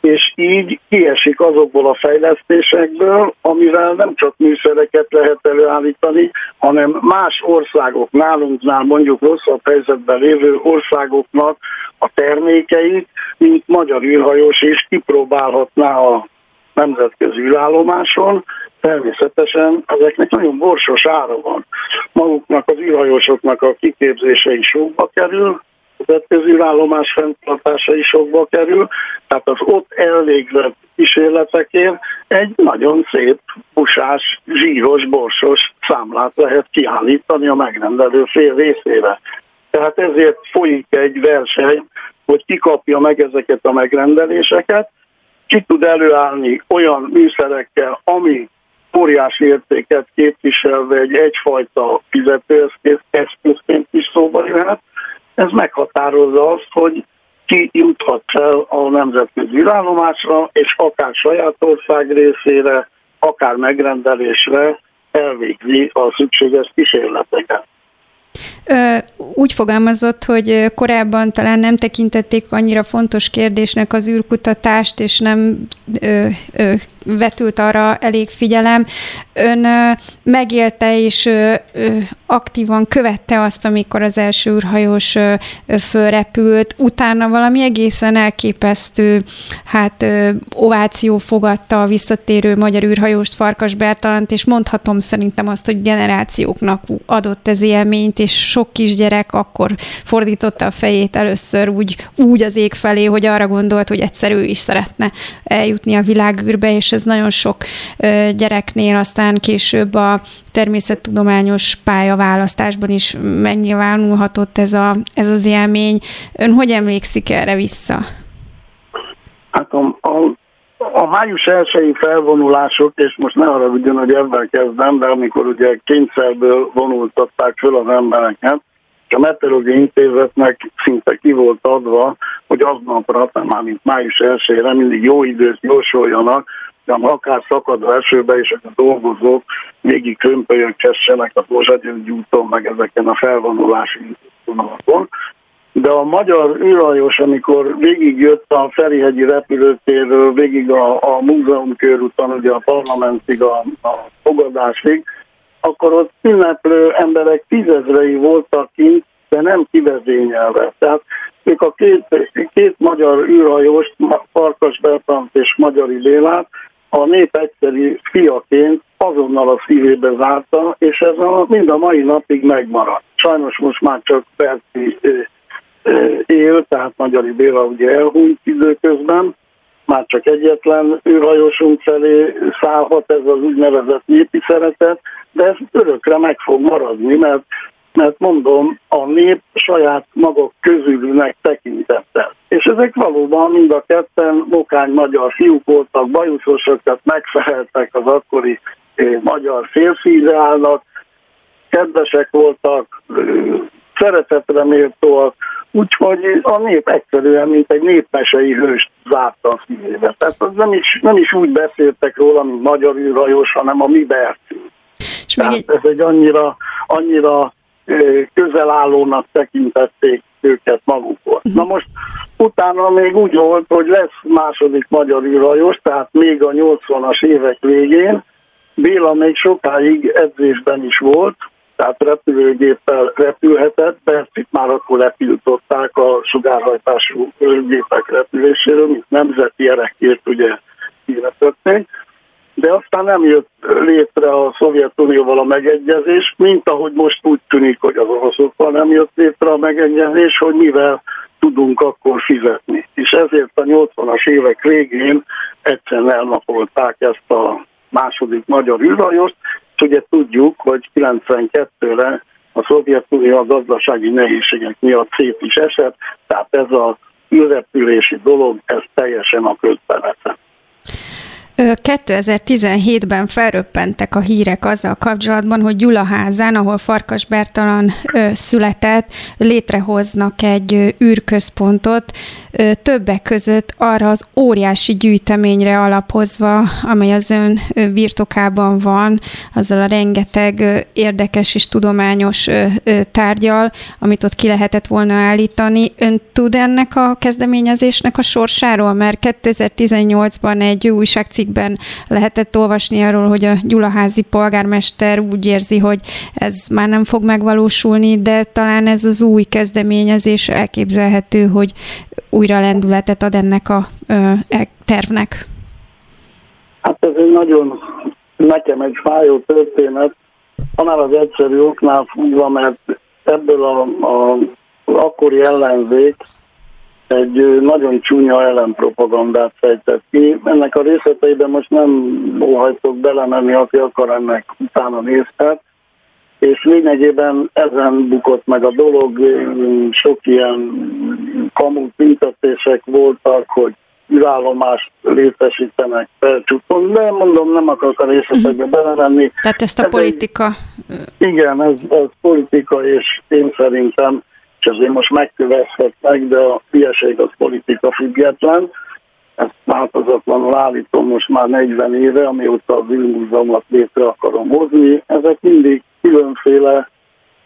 és így kiesik azokból a fejlesztésekből, amivel nem csak műszereket lehet előállítani, hanem más országok, nálunknál mondjuk rosszabb helyzetben lévő országoknak a termékeit, mint magyar űrhajós is kipróbálhatná a nemzetközi űrállomáson, természetesen ezeknek nagyon borsos ára van. Maguknak az űrhajósoknak a kiképzése is sokba kerül, nemzetközi állomás fenntartása is sokba kerül, tehát az ott elvégzett kísérletekért egy nagyon szép, busás, zsíros, borsos számlát lehet kiállítani a megrendelő fél részére. Tehát ezért folyik egy verseny, hogy ki kapja meg ezeket a megrendeléseket, ki tud előállni olyan műszerekkel, ami óriási értéket képviselve egy egyfajta fizetőeszközként is szóba jöhet, ez meghatározza azt, hogy ki juthat fel a nemzetközi irányomásra, és akár saját ország részére, akár megrendelésre elvégzi a szükséges kísérleteket. Ö, úgy fogalmazott, hogy korábban talán nem tekintették annyira fontos kérdésnek az űrkutatást, és nem ö, ö, vetült arra elég figyelem. Ön megélte és aktívan követte azt, amikor az első űrhajós fölrepült, utána valami egészen elképesztő hát ováció fogadta a visszatérő magyar űrhajóst, Farkas Bertalant, és mondhatom szerintem azt, hogy generációknak adott ez élményt, és sok kisgyerek akkor fordította a fejét először úgy, úgy az ég felé, hogy arra gondolt, hogy egyszer ő is szeretne eljutni a világűrbe, és ez nagyon sok gyereknél aztán később a természettudományos pályaválasztásban is megnyilvánulhatott ez, a, ez az élmény. Ön hogy emlékszik erre vissza? Hát a, a a május elsői felvonulások, és most ne ugyan, hogy ebben kezdem, de amikor ugye kényszerből vonultatták föl az embereket, és a Meteorológiai Intézetnek szinte ki volt adva, hogy aznapra, már mint május elsőre mindig jó időt jósoljanak, akár szakadó esőbe is a dolgozók végig kömpölyögkessenek a Bozsagyöngy úton, meg ezeken a felvonulási vonalakon de a magyar űrhajós, amikor végigjött a Ferihegyi repülőtérről, végig a, a múzeum körúton, ugye a parlamentig, a, a fogadásig, akkor ott ünneplő emberek tízezrei voltak kint, de nem kivezényelve. Tehát ők a két, két magyar űrhajós, Farkas Bertant és Magyari Bélát, a nép egyszerű fiaként azonnal a szívébe zárta, és ez a, mind a mai napig megmaradt. Sajnos most már csak Berti él, tehát Magyari Béla ugye elhúnyt időközben, már csak egyetlen űrhajósunk felé szállhat ez az úgynevezett népi szeretet, de ez örökre meg fog maradni, mert, mert mondom, a nép saját maguk közülnek tekintette. És ezek valóban mind a ketten mokány magyar fiúk voltak, bajuszosokat megfeleltek az akkori magyar férfi ideálnak, kedvesek voltak, szeretetre méltóak, Úgyhogy a nép egyszerűen, mint egy népmesei hőst zárta a szívébe. Tehát az nem is, nem is úgy beszéltek róla, mint magyar űrhajós, hanem a mi Bertünk. És Tehát egy... ez egy annyira, annyira közelállónak tekintették őket magukhoz. Uh-huh. Na most utána még úgy volt, hogy lesz második magyar űrhajós, tehát még a 80-as évek végén, Béla még sokáig edzésben is volt, tehát repülőgéppel repülhetett, itt már akkor letiltották a sugárhajtású gépek repüléséről, mint nemzeti erekért ugye hirdették, de aztán nem jött létre a Szovjetunióval a megegyezés, mint ahogy most úgy tűnik, hogy az oroszokkal nem jött létre a megegyezés, hogy mivel tudunk akkor fizetni. És ezért a 80-as évek végén egyszerűen elnapolták ezt a második magyar űrhajóst, ugye tudjuk, hogy 92-re a Szovjetunió a gazdasági nehézségek miatt szét is esett, tehát ez a űrrepülési dolog, ez teljesen a közbenete. 2017-ben felröppentek a hírek azzal kapcsolatban, hogy Gyulaházán, ahol Farkas Bertalan született, létrehoznak egy űrközpontot, többek között arra az óriási gyűjteményre alapozva, amely az ön birtokában van, azzal a rengeteg érdekes és tudományos tárgyal, amit ott ki lehetett volna állítani. Ön tud ennek a kezdeményezésnek a sorsáról? Mert 2018-ban egy újságcikkben lehetett olvasni arról, hogy a Gyulaházi polgármester úgy érzi, hogy ez már nem fog megvalósulni, de talán ez az új kezdeményezés elképzelhető, hogy újra lendületet ad ennek a e, tervnek? Hát ez egy nagyon nekem egy fájó történet, annál az egyszerű oknál fogva, mert ebből a, a akkori ellenzék egy nagyon csúnya ellenpropagandát fejtett ki. Ennek a részleteiben most nem óhajtok belemenni, aki akar ennek utána nézhet. És lényegében ezen bukott meg a dolog, sok ilyen kamu tüntetések voltak, hogy űrállomást létesítenek felcsúton, de mondom, nem akarok a részletekbe belemenni. Tehát ezt a ez politika... Egy, igen, ez, ez politika, és én szerintem és azért most megkövethetnek, de a hülyeség az politika független. Ezt változatlanul állítom most már 40 éve, amióta az űrmúzeumot létre akarom hozni. Ezek mindig különféle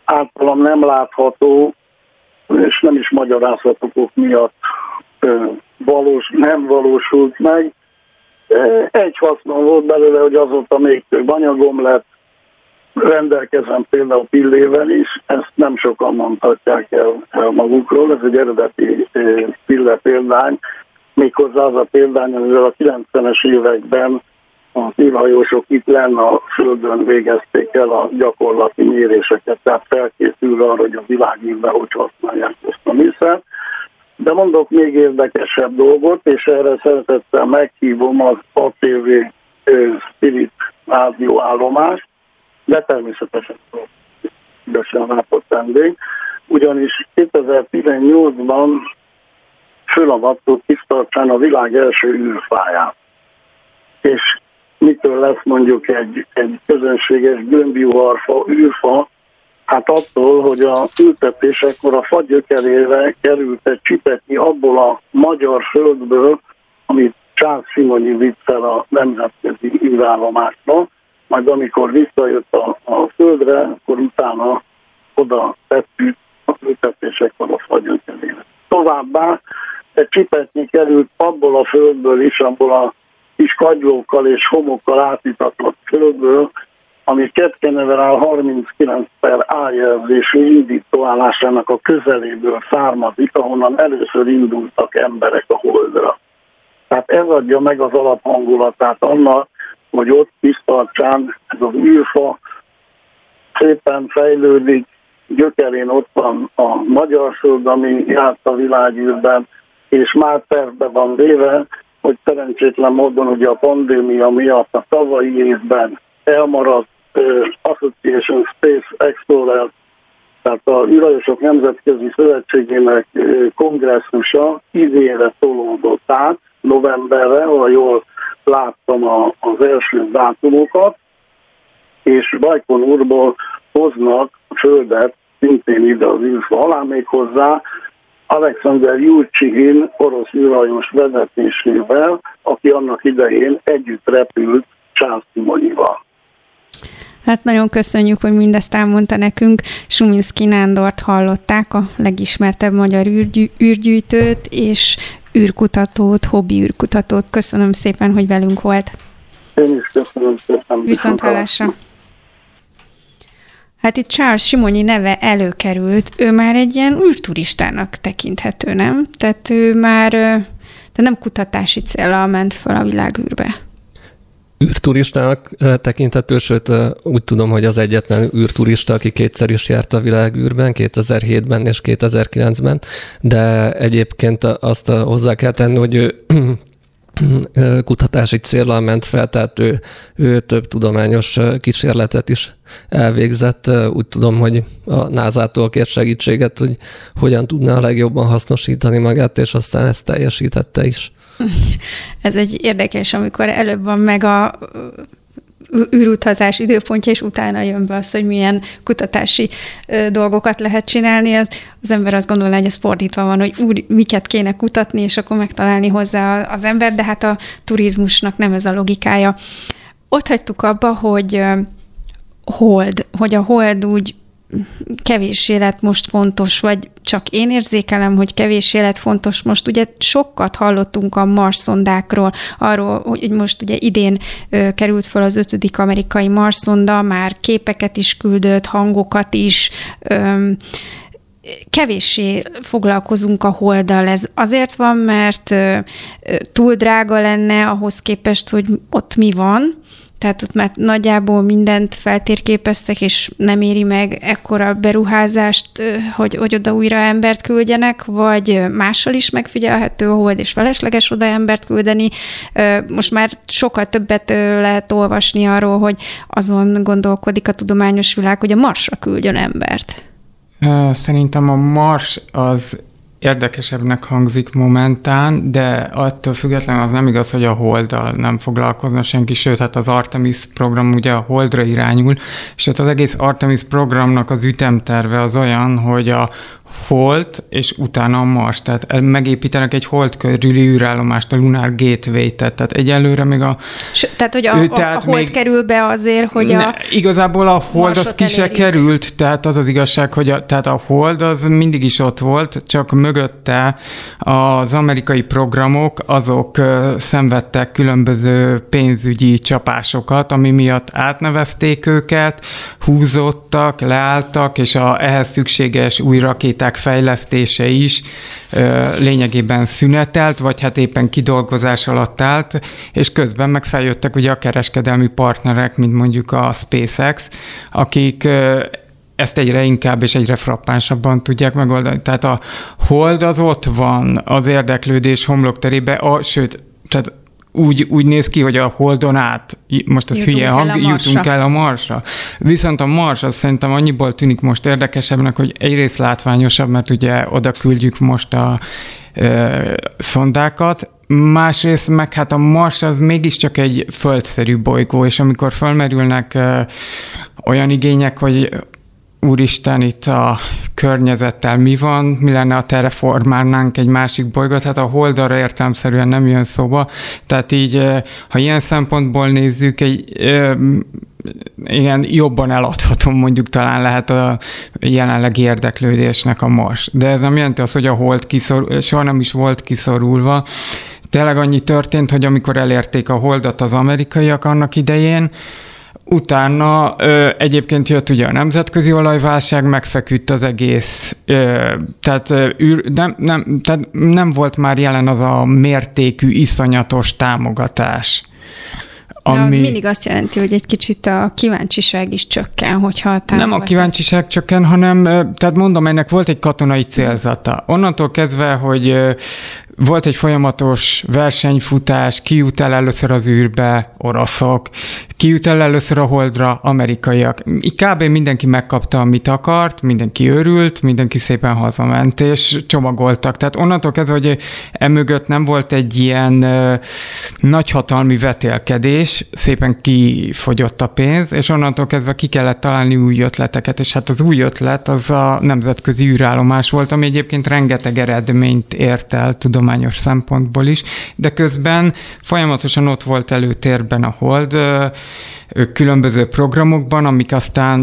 általam nem látható, és nem is magyarázhatók miatt valós, nem valósult meg. Egy hasznom volt belőle, hogy azóta még több anyagom lett, rendelkezem például pillével is, ezt nem sokan mondhatják el, el magukról, ez egy eredeti pille példány, méghozzá az a példány, amivel a 90-es években a űrhajósok itt lenne a Földön végezték el a gyakorlati méréseket, tehát felkészül arra, hogy a világűrben hogy használják ezt a műszert. De mondok még érdekesebb dolgot, és erre szeretettel meghívom az ATV Spirit rádióállomást, de természetesen szívesen látott vendég, ugyanis 2018-ban fölavattuk tisztartsán a világ első űrfáját. És mitől lesz mondjuk egy, egy közönséges gömbjuharfa, űrfa, hát attól, hogy a ültetésekor a fa gyökerére került egy csipetnyi abból a magyar földből, amit Charles Simonyi viccel a nemzetközi űrállomásba, majd amikor visszajött a, a földre, akkor utána oda tettük a ültetésekor a fagyöntelére. Továbbá egy csipetnyi került abból a földből is, abból a kis kagylókkal és homokkal átitatott földből, ami Ketkeneverál 39 per ájelzésű indítóállásának a közeléből származik, ahonnan először indultak emberek a holdra. Tehát ez adja meg az alaphangulatát annak, hogy ott tisztartsán ez az űrfa szépen fejlődik, gyökerén ott van a magyar föld, ami járt a világűrben, és már tervbe van véve, hogy szerencsétlen módon ugye a pandémia miatt a tavalyi évben elmaradt uh, Association Space Explorer, tehát a űrhajósok Nemzetközi Szövetségének uh, kongresszusa idénre tolódott át, novemberre, ha jól láttam a, az első dátumokat, és Bajkon úrból hoznak földet szintén ide az űrfa alá, még hozzá Alexander Jurcsihin orosz űrhajós vezetésével, aki annak idején együtt repült Simonyival. Hát nagyon köszönjük, hogy mindezt elmondta nekünk. Suminski Nándort hallották, a legismertebb magyar űrgy- űrgyűjtőt, és űrkutatót, hobbi űrkutatót. Köszönöm szépen, hogy velünk volt. Én is köszönöm szépen. Viszont hallásra. Hát itt Charles Simonyi neve előkerült, ő már egy ilyen űrturistának tekinthető, nem? Tehát ő már de nem kutatási célra ment fel a világűrbe űrturistának tekinthető, sőt úgy tudom, hogy az egyetlen űrturista, aki kétszer is járt a világűrben, 2007-ben és 2009-ben, de egyébként azt hozzá kell tenni, hogy ő <clears throat> kutatási célral ment fel, tehát ő, ő több tudományos kísérletet is elvégzett. Úgy tudom, hogy a NASA-tól kért segítséget, hogy hogyan tudná a legjobban hasznosítani magát, és aztán ezt teljesítette is. <laughs> Ez egy érdekes, amikor előbb van meg a űrutazás időpontja, és utána jön be az, hogy milyen kutatási dolgokat lehet csinálni. Az, az ember azt gondolja, hogy ez fordítva van, hogy úr, miket kéne kutatni, és akkor megtalálni hozzá az ember, de hát a turizmusnak nem ez a logikája. Ott hagytuk abba, hogy hold, hogy a hold úgy kevés élet most fontos, vagy csak én érzékelem, hogy kevés élet fontos most. Ugye sokat hallottunk a Marszondákról, arról, hogy most ugye idén ö, került fel az ötödik amerikai Marszonda, már képeket is küldött, hangokat is, ö, kevéssé foglalkozunk a holdal. Ez azért van, mert túl drága lenne ahhoz képest, hogy ott mi van, tehát ott már nagyjából mindent feltérképeztek, és nem éri meg ekkora beruházást, hogy, hogy oda újra embert küldjenek, vagy mással is megfigyelhető a hold, és felesleges oda embert küldeni. Most már sokkal többet lehet olvasni arról, hogy azon gondolkodik a tudományos világ, hogy a Marsra küldjön embert. Szerintem a Mars az érdekesebbnek hangzik momentán, de attól függetlenül az nem igaz, hogy a Holddal nem foglalkozna senki, sőt, hát az Artemis program ugye a Holdra irányul, és hát az egész Artemis programnak az ütemterve az olyan, hogy a Hold, és utána a Mars. Tehát megépítenek egy Hold körüli űrállomást, a Lunar gateway Tehát egyelőre még a... S, tehát, hogy a, ő, tehát a Hold még, kerül be azért, hogy ne, a... Igazából a Hold az ki se került, tehát az az igazság, hogy a, tehát a Hold az mindig is ott volt, csak mögötte az amerikai programok, azok szenvedtek különböző pénzügyi csapásokat, ami miatt átnevezték őket, húzottak, leálltak, és a ehhez szükséges új rakéták rakéták fejlesztése is lényegében szünetelt, vagy hát éppen kidolgozás alatt állt, és közben meg feljöttek ugye a kereskedelmi partnerek, mint mondjuk a SpaceX, akik ezt egyre inkább és egyre frappánsabban tudják megoldani. Tehát a hold az ott van az érdeklődés homlokterébe, a, sőt, tehát úgy, úgy néz ki, hogy a Holdon át, most az jutunk hülye hang, el jutunk el a Marsra. Viszont a Mars az szerintem annyiból tűnik most érdekesebbnek, hogy egyrészt látványosabb, mert ugye oda küldjük most a e, szondákat, másrészt meg hát a Mars az mégiscsak egy földszerű bolygó, és amikor felmerülnek e, olyan igények, hogy úristen, itt a környezettel mi van, mi lenne, ha terraformálnánk egy másik bolygót, hát a holdara értelmszerűen nem jön szóba, tehát így, ha ilyen szempontból nézzük, egy igen, jobban eladható mondjuk talán lehet a jelenlegi érdeklődésnek a Mars. De ez nem jelenti azt, hogy a hold kiszor, soha nem is volt kiszorulva. Tényleg annyi történt, hogy amikor elérték a holdat az amerikaiak annak idején, Utána ö, egyébként jött ugye a nemzetközi olajválság, megfeküdt az egész, ö, tehát, ö, nem, nem, tehát nem volt már jelen az a mértékű, iszonyatos támogatás. Ami... De az mindig azt jelenti, hogy egy kicsit a kíváncsiság is csökken, hogyha a Nem a kíváncsiság csökken, hanem, tehát mondom, ennek volt egy katonai célzata. Onnantól kezdve, hogy volt egy folyamatos versenyfutás, ki jut el először az űrbe, oroszok, ki jut el először a holdra, amerikaiak. Kb. mindenki megkapta, amit akart, mindenki örült, mindenki szépen hazament, és csomagoltak. Tehát onnantól kezdve, hogy emögött nem volt egy ilyen uh, nagyhatalmi vetélkedés, szépen kifogyott a pénz, és onnantól kezdve ki kellett találni új ötleteket, és hát az új ötlet az a nemzetközi űrállomás volt, ami egyébként rengeteg eredményt ért el, tudom tudományos szempontból is, de közben folyamatosan ott volt előtérben a hold, különböző programokban, amik aztán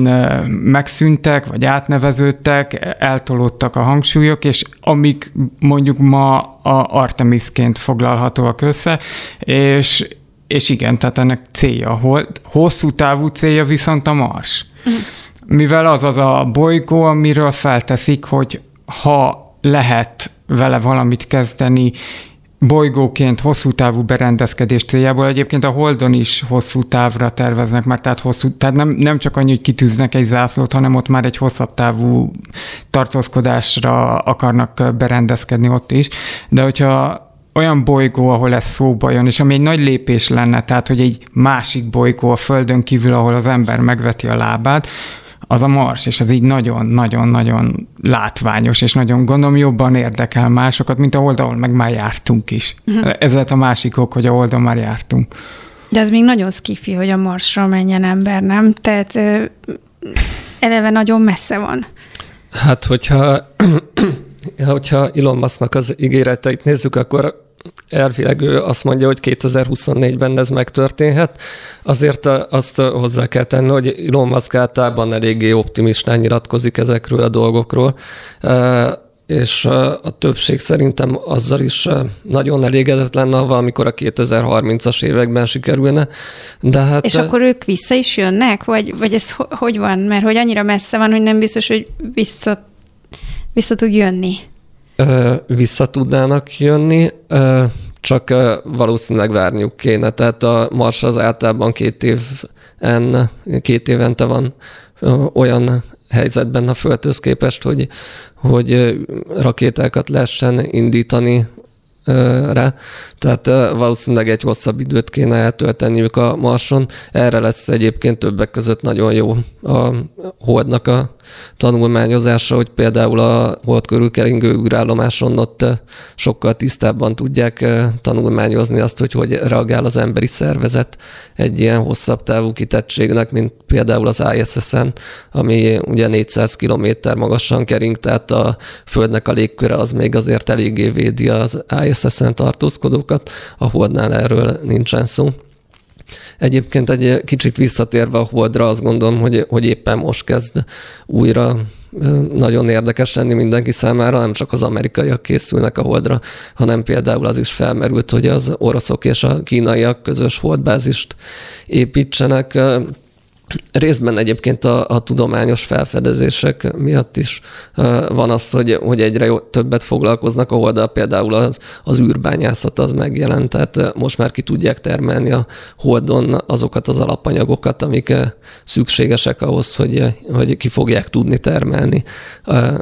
megszűntek, vagy átneveződtek, eltolódtak a hangsúlyok, és amik mondjuk ma a Artemisként foglalhatóak össze, és, és igen, tehát ennek célja, hold, hosszú távú célja viszont a Mars. Uh-huh. Mivel az az a bolygó, amiről felteszik, hogy ha lehet vele valamit kezdeni, bolygóként hosszú távú berendezkedés céljából. Egyébként a Holdon is hosszú távra terveznek már, tehát, hosszú, tehát nem, nem csak annyi, hogy kitűznek egy zászlót, hanem ott már egy hosszabb távú tartózkodásra akarnak berendezkedni ott is. De hogyha olyan bolygó, ahol ez szóba jön, és ami egy nagy lépés lenne, tehát hogy egy másik bolygó a Földön kívül, ahol az ember megveti a lábát, az a Mars, és az így nagyon-nagyon-nagyon látványos, és nagyon gondolom jobban érdekel másokat, mint a oldalon, meg már jártunk is. Uh-huh. Ez lett a másik ok, hogy a oldalon már jártunk. De az még nagyon skifi, hogy a Marsra menjen ember, nem? Tehát ö, eleve nagyon messze van. Hát, hogyha, <clears throat> hogyha Elon Musknak az ígéreteit nézzük, akkor elvileg ő azt mondja, hogy 2024-ben ez megtörténhet. Azért azt hozzá kell tenni, hogy Elon Musk általában eléggé optimistán nyilatkozik ezekről a dolgokról és a többség szerintem azzal is nagyon elégedett lenne, ha valamikor a 2030-as években sikerülne. De hát, és akkor ők vissza is jönnek, vagy, vagy ez hogy van? Mert hogy annyira messze van, hogy nem biztos, hogy vissza, vissza tud jönni. Vissza tudnának jönni, csak valószínűleg várniuk kéne. Tehát a Mars az általában két éven, két évente van olyan helyzetben a Földhöz képest, hogy, hogy rakétákat lehessen indítani rá, tehát valószínűleg egy hosszabb időt kéne eltölteniük a Marson. Erre lesz egyébként többek között nagyon jó a Holdnak a tanulmányozása, hogy például a Hold körül keringő űrállomáson ott sokkal tisztábban tudják tanulmányozni azt, hogy hogy reagál az emberi szervezet egy ilyen hosszabb távú kitettségnek, mint például az ISS-en, ami ugye 400 km magasan kering, tehát a Földnek a légköre az még azért eléggé védi az ISS-en tartózkodókat, a Holdnál erről nincsen szó. Egyébként egy kicsit visszatérve a Holdra, azt gondolom, hogy, hogy éppen most kezd újra nagyon érdekes lenni mindenki számára, nem csak az amerikaiak készülnek a Holdra, hanem például az is felmerült, hogy az oroszok és a kínaiak közös holdbázist építsenek. Részben egyébként a, a tudományos felfedezések miatt is van az, hogy, hogy egyre jó, többet foglalkoznak a holdal, például az, az űrbányászat az megjelent, tehát most már ki tudják termelni a holdon azokat az alapanyagokat, amik szükségesek ahhoz, hogy, hogy ki fogják tudni termelni,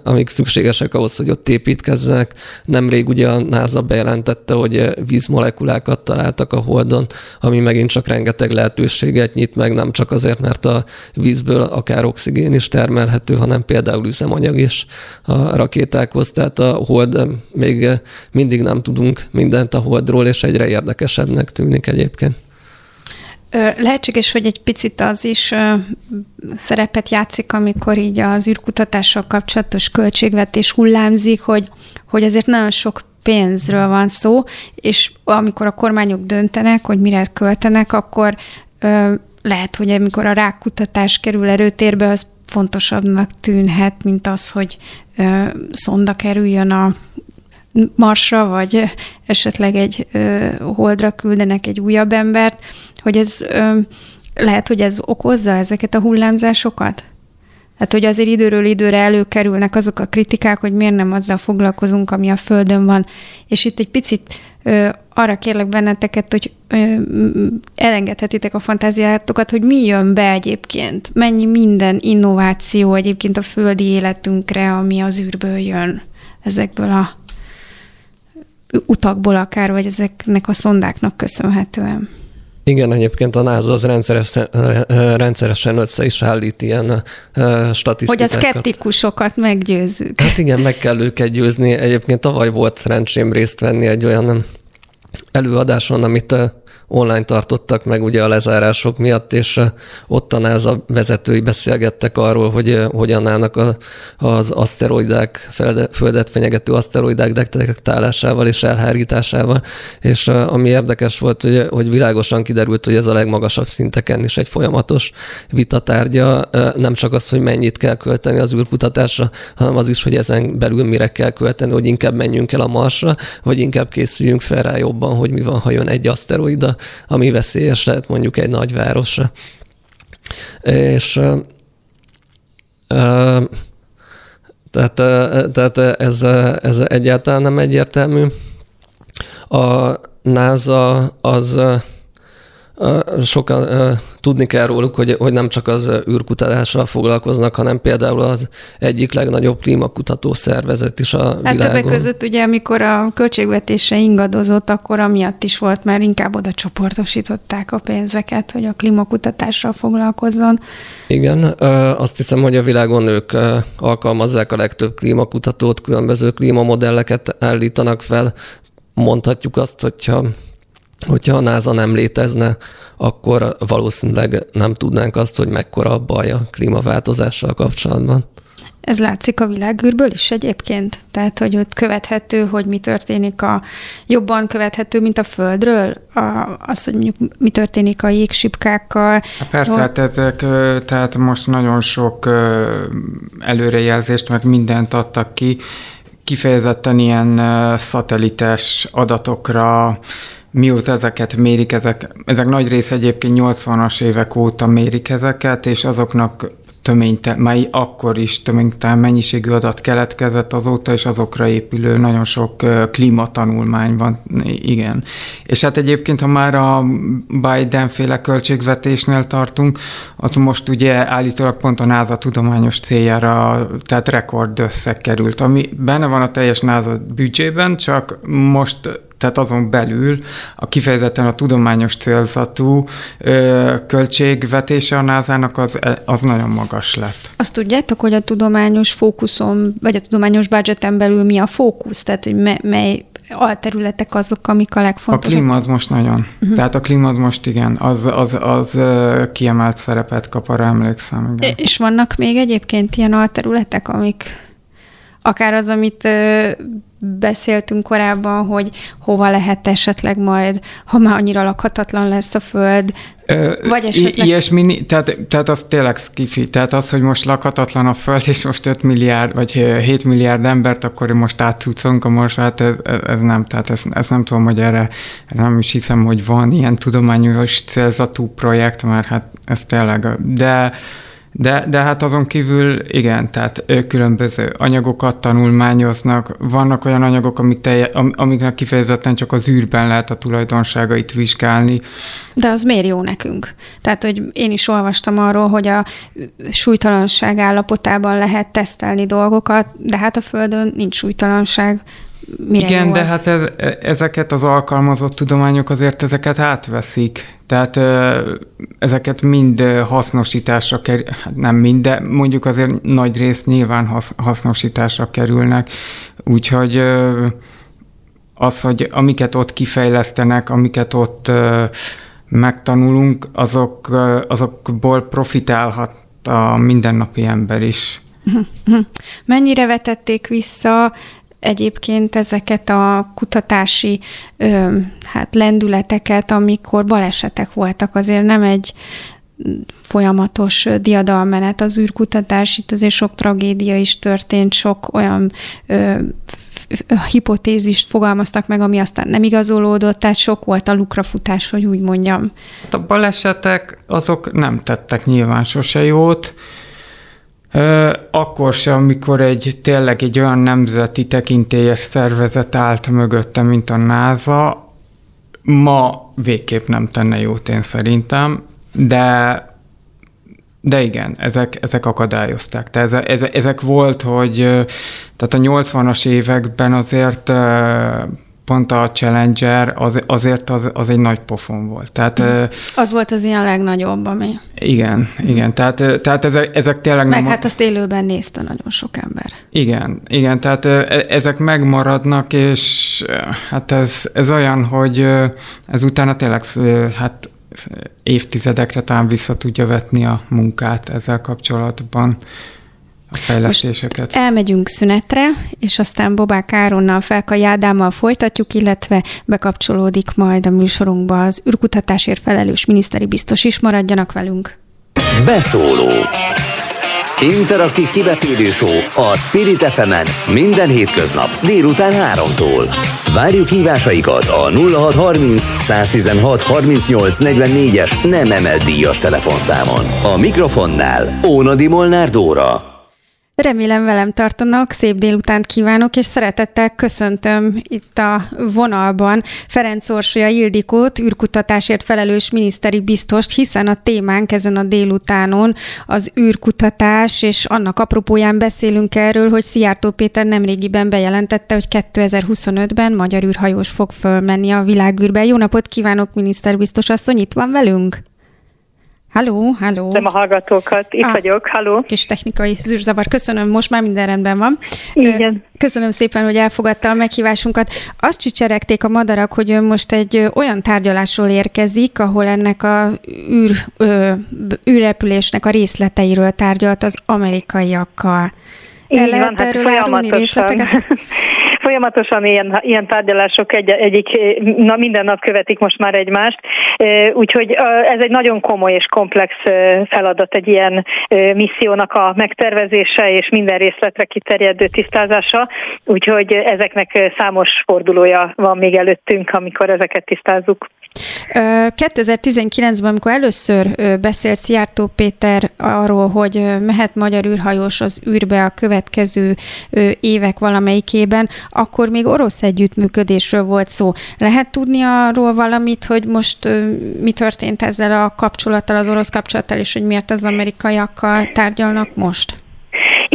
amik szükségesek ahhoz, hogy ott építkezzenek. Nemrég ugye a NASA bejelentette, hogy vízmolekulákat találtak a holdon, ami megint csak rengeteg lehetőséget nyit meg, nem csak azért, mert mert a vízből akár oxigén is termelhető, hanem például üzemanyag is a rakétákhoz. Tehát a hold még mindig nem tudunk mindent a holdról, és egyre érdekesebbnek tűnik egyébként. Lehetséges, hogy egy picit az is szerepet játszik, amikor így az űrkutatással kapcsolatos költségvetés hullámzik, hogy, hogy ezért nagyon sok pénzről van szó, és amikor a kormányok döntenek, hogy mire költenek, akkor lehet, hogy amikor a rákkutatás kerül erőtérbe, az fontosabbnak tűnhet, mint az, hogy ö, szonda kerüljön a Marsra, vagy esetleg egy ö, holdra küldenek egy újabb embert, hogy ez ö, lehet, hogy ez okozza ezeket a hullámzásokat? Hát, hogy azért időről időre előkerülnek azok a kritikák, hogy miért nem azzal foglalkozunk, ami a Földön van. És itt egy picit arra kérlek benneteket, hogy elengedhetitek a fantáziátokat, hogy mi jön be egyébként, mennyi minden innováció egyébként a földi életünkre, ami az űrből jön, ezekből a utakból akár, vagy ezeknek a szondáknak köszönhetően. Igen, egyébként a NASA az rendszeresen, rendszeresen össze is állít ilyen statisztikákat. Hogy a szkeptikusokat meggyőzzük. Hát igen, meg kell őket győzni. Egyébként tavaly volt szerencsém részt venni egy olyan előadáson, amit online tartottak meg ugye a lezárások miatt, és ott a NASA vezetői beszélgettek arról, hogy hogyan állnak a, az aszteroidák, földet fenyegető aszteroidák detektálásával és elhárításával, és ami érdekes volt, hogy, hogy világosan kiderült, hogy ez a legmagasabb szinteken is egy folyamatos vitatárgya, nem csak az, hogy mennyit kell költeni az űrkutatásra, hanem az is, hogy ezen belül mire kell költeni, hogy inkább menjünk el a Marsra, vagy inkább készüljünk fel rá jobban, hogy mi van, ha jön egy aszteroida, ami veszélyes lehet mondjuk egy nagyvárosra. És tehát, tehát ez, ez egyáltalán nem egyértelmű. A NASA az sokan tudni kell róluk, hogy, hogy nem csak az űrkutatással foglalkoznak, hanem például az egyik legnagyobb klímakutató szervezet is a hát világon. többek között ugye, amikor a költségvetése ingadozott, akkor amiatt is volt, mert inkább oda csoportosították a pénzeket, hogy a klímakutatással foglalkozzon. Igen, azt hiszem, hogy a világon ők alkalmazzák a legtöbb klímakutatót, különböző klímamodelleket állítanak fel. Mondhatjuk azt, hogyha hogyha a NASA nem létezne, akkor valószínűleg nem tudnánk azt, hogy mekkora a baj a klímaváltozással kapcsolatban. Ez látszik a világűrből is egyébként? Tehát, hogy ott követhető, hogy mi történik a jobban követhető, mint a Földről? A, az, hogy mondjuk mi történik a jégsipkákkal? Persze, hát ezek, tehát most nagyon sok előrejelzést, meg mindent adtak ki, kifejezetten ilyen szatelites adatokra, mióta ezeket mérik, ezek, ezek nagy része egyébként 80-as évek óta mérik ezeket, és azoknak töményte, mely akkor is töménytelen mennyiségű adat keletkezett azóta, és azokra épülő nagyon sok klímatanulmány van, igen. És hát egyébként, ha már a Biden-féle költségvetésnél tartunk, ott most ugye állítólag pont a NASA tudományos céljára, tehát rekord összeg került, ami benne van a teljes NASA büdzsében, csak most tehát azon belül a kifejezetten a tudományos célzatú ö, költségvetése a NASA-nak az, az nagyon magas lett. Azt tudjátok, hogy a tudományos fókuszon, vagy a tudományos budgeten belül mi a fókusz? Tehát, hogy me, mely alterületek azok, amik a legfontosabb? A klíma az most nagyon. Uh-huh. Tehát a klíma az most igen, az, az, az kiemelt szerepet kap, arra emlékszem. Igen. És vannak még egyébként ilyen alterületek, amik akár az, amit beszéltünk korábban, hogy hova lehet esetleg majd, ha már annyira lakhatatlan lesz a föld, vagy esetleg... Ilyesmi, tehát, tehát az tényleg skifi, tehát az, hogy most lakhatatlan a föld, és most 5 milliárd, vagy 7 milliárd embert, akkor most átcucunk, most hát ez, ez nem, tehát ez, ez nem tudom, hogy erre, erre nem is hiszem, hogy van ilyen tudományos célzatú projekt, mert hát ez tényleg, de de, de hát azon kívül igen, tehát különböző anyagokat tanulmányoznak, vannak olyan anyagok, amik telje, amiknek kifejezetten csak az űrben lehet a tulajdonságait vizsgálni. De az miért jó nekünk? Tehát, hogy én is olvastam arról, hogy a súlytalanság állapotában lehet tesztelni dolgokat, de hát a Földön nincs súlytalanság. Mire Igen, de az? hát ez, ezeket az alkalmazott tudományok azért ezeket átveszik. Tehát ezeket mind hasznosításra kerül, hát nem mind, de mondjuk azért nagy rész nyilván hasznosításra kerülnek. Úgyhogy az, hogy amiket ott kifejlesztenek, amiket ott megtanulunk, azok, azokból profitálhat a mindennapi ember is. <laughs> Mennyire vetették vissza egyébként ezeket a kutatási ö, hát lendületeket, amikor balesetek voltak, azért nem egy folyamatos diadalmenet az űrkutatás, itt azért sok tragédia is történt, sok olyan ö, hipotézist fogalmaztak meg, ami aztán nem igazolódott, tehát sok volt a lukrafutás, hogy úgy mondjam. A balesetek azok nem tettek nyilván sose jót, akkor sem, amikor egy tényleg egy olyan nemzeti tekintélyes szervezet állt mögötte, mint a NASA, ma végképp nem tenne jót én szerintem, de de igen, ezek, ezek akadályozták. Tehát ezek, ezek volt, hogy tehát a 80-as években azért pont a Challenger az, azért az, az egy nagy pofon volt. Tehát, mm. Az volt az ilyen legnagyobb, ami... Igen, igen. Tehát, tehát ezek, ezek tényleg... Meg nem... hát azt élőben nézte nagyon sok ember. Igen, igen. Tehát e, ezek megmaradnak, és hát ez, ez olyan, hogy ez utána tényleg hát évtizedekre talán vissza tudja vetni a munkát ezzel kapcsolatban a fejlesztéseket. Most elmegyünk szünetre, és aztán Bobák Áronnal, Felkai Ádámmal folytatjuk, illetve bekapcsolódik majd a műsorunkba az űrkutatásért felelős miniszteri biztos is. Maradjanak velünk! Beszóló Interaktív kibeszélő a Spirit fm minden hétköznap délután 3-tól. Várjuk hívásaikat a 0630 116 38 44-es nem emelt díjas telefonszámon. A mikrofonnál Ónadi Molnár Dóra. Remélem velem tartanak, szép délutánt kívánok, és szeretettel köszöntöm itt a vonalban Ferenc Orsolya Ildikót, űrkutatásért felelős miniszteri biztost, hiszen a témánk ezen a délutánon az űrkutatás, és annak apropóján beszélünk erről, hogy Szijjártó Péter nemrégiben bejelentette, hogy 2025-ben magyar űrhajós fog fölmenni a világűrbe. Jó napot kívánok, miniszter biztos asszony, itt van velünk? Halló, halló. Nem a hallgatókat, itt ah, vagyok, halló. Kis technikai zűrzavar, köszönöm, most már minden rendben van. Igen. Köszönöm szépen, hogy elfogadta a meghívásunkat. Azt csicseregték a madarak, hogy ön most egy olyan tárgyalásról érkezik, ahol ennek a űr, ö, űrrepülésnek a részleteiről tárgyalt az amerikaiakkal. El lehet van, erről hát részleteket? <laughs> Folyamatosan ilyen, ilyen tárgyalások egy, egyik, na minden nap követik most már egymást, úgyhogy ez egy nagyon komoly és komplex feladat, egy ilyen missziónak a megtervezése és minden részletre kiterjedő tisztázása, úgyhogy ezeknek számos fordulója van még előttünk, amikor ezeket tisztázzuk. 2019-ben, amikor először beszélt Szijjártó Péter arról, hogy mehet magyar űrhajós az űrbe a következő évek valamelyikében, akkor még orosz együttműködésről volt szó. Lehet tudni arról valamit, hogy most mi történt ezzel a kapcsolattal, az orosz kapcsolattal, és hogy miért az amerikaiakkal tárgyalnak most?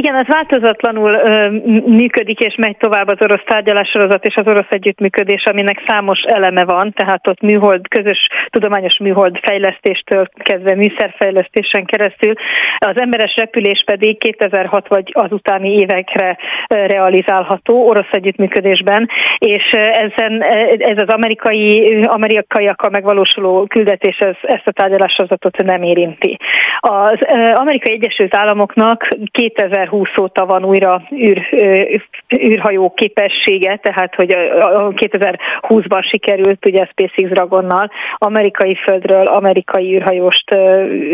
Igen, az változatlanul ö, működik és megy tovább az orosz tárgyalássorozat és az orosz együttműködés, aminek számos eleme van, tehát ott műhold, közös tudományos műhold fejlesztéstől kezdve műszerfejlesztésen keresztül. Az emberes repülés pedig 2006 vagy az utáni évekre realizálható orosz együttműködésben, és ezen, ez az amerikai, amerikaiakkal megvalósuló küldetés ez, ezt a tárgyalássorozatot nem érinti. Az amerikai Egyesült Államoknak 2000 2020 óta van újra űr, űrhajó képessége, tehát hogy 2020-ban sikerült ugye SpaceX Dragonnal amerikai földről amerikai űrhajóst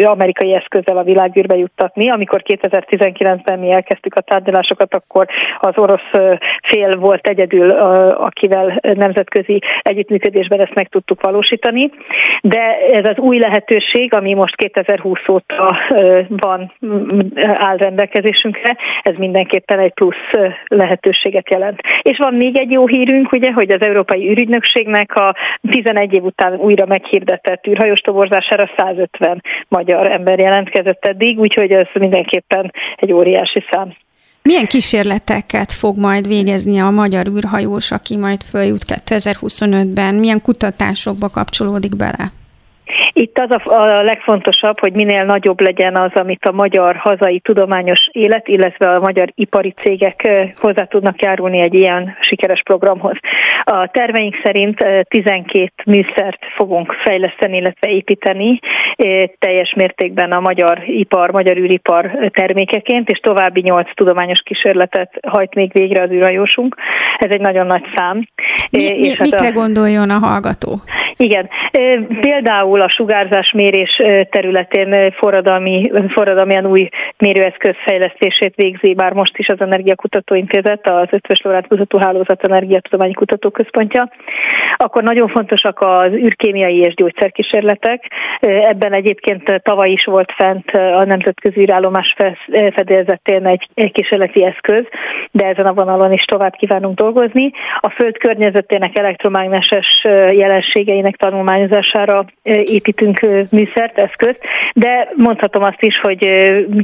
amerikai eszközzel a világűrbe juttatni. Amikor 2019-ben mi elkezdtük a tárgyalásokat, akkor az orosz fél volt egyedül, akivel nemzetközi együttműködésben ezt meg tudtuk valósítani. De ez az új lehetőség, ami most 2020 óta van, áll rendelkezésünkre, évre, ez mindenképpen egy plusz lehetőséget jelent. És van még egy jó hírünk, ugye, hogy az Európai űrügynökségnek a 11 év után újra meghirdetett űrhajós toborzására 150 magyar ember jelentkezett eddig, úgyhogy ez mindenképpen egy óriási szám. Milyen kísérleteket fog majd végezni a magyar űrhajós, aki majd följut 2025-ben? Milyen kutatásokba kapcsolódik bele? Itt az a, a legfontosabb, hogy minél nagyobb legyen az, amit a magyar hazai tudományos élet, illetve a magyar ipari cégek hozzá tudnak járulni egy ilyen sikeres programhoz. A terveink szerint 12 műszert fogunk fejleszteni, illetve építeni teljes mértékben a magyar ipar, magyar űripar termékeként, és további 8 tudományos kísérletet hajt még végre az űrhajósunk. Ez egy nagyon nagy szám. Mi, mi, és mikre a... gondoljon a hallgató? Igen. Például a sugárzásmérés területén forradalmi, forradalmian új mérőeszköz fejlesztését végzi, bár most is az Energiakutató Intézet, az Ötvös Lorát Kutatóhálózat Energiatudományi Kutatóközpontja. Akkor nagyon fontosak az űrkémiai és gyógyszerkísérletek. Ebben egyébként tavaly is volt fent a Nemzetközi űrállomás fedélzetén egy, kísérleti eszköz, de ezen a vonalon is tovább kívánunk dolgozni. A Föld környezetének elektromágneses jelenségeinek tanulmányozására építünk műszert, eszközt, de mondhatom azt is, hogy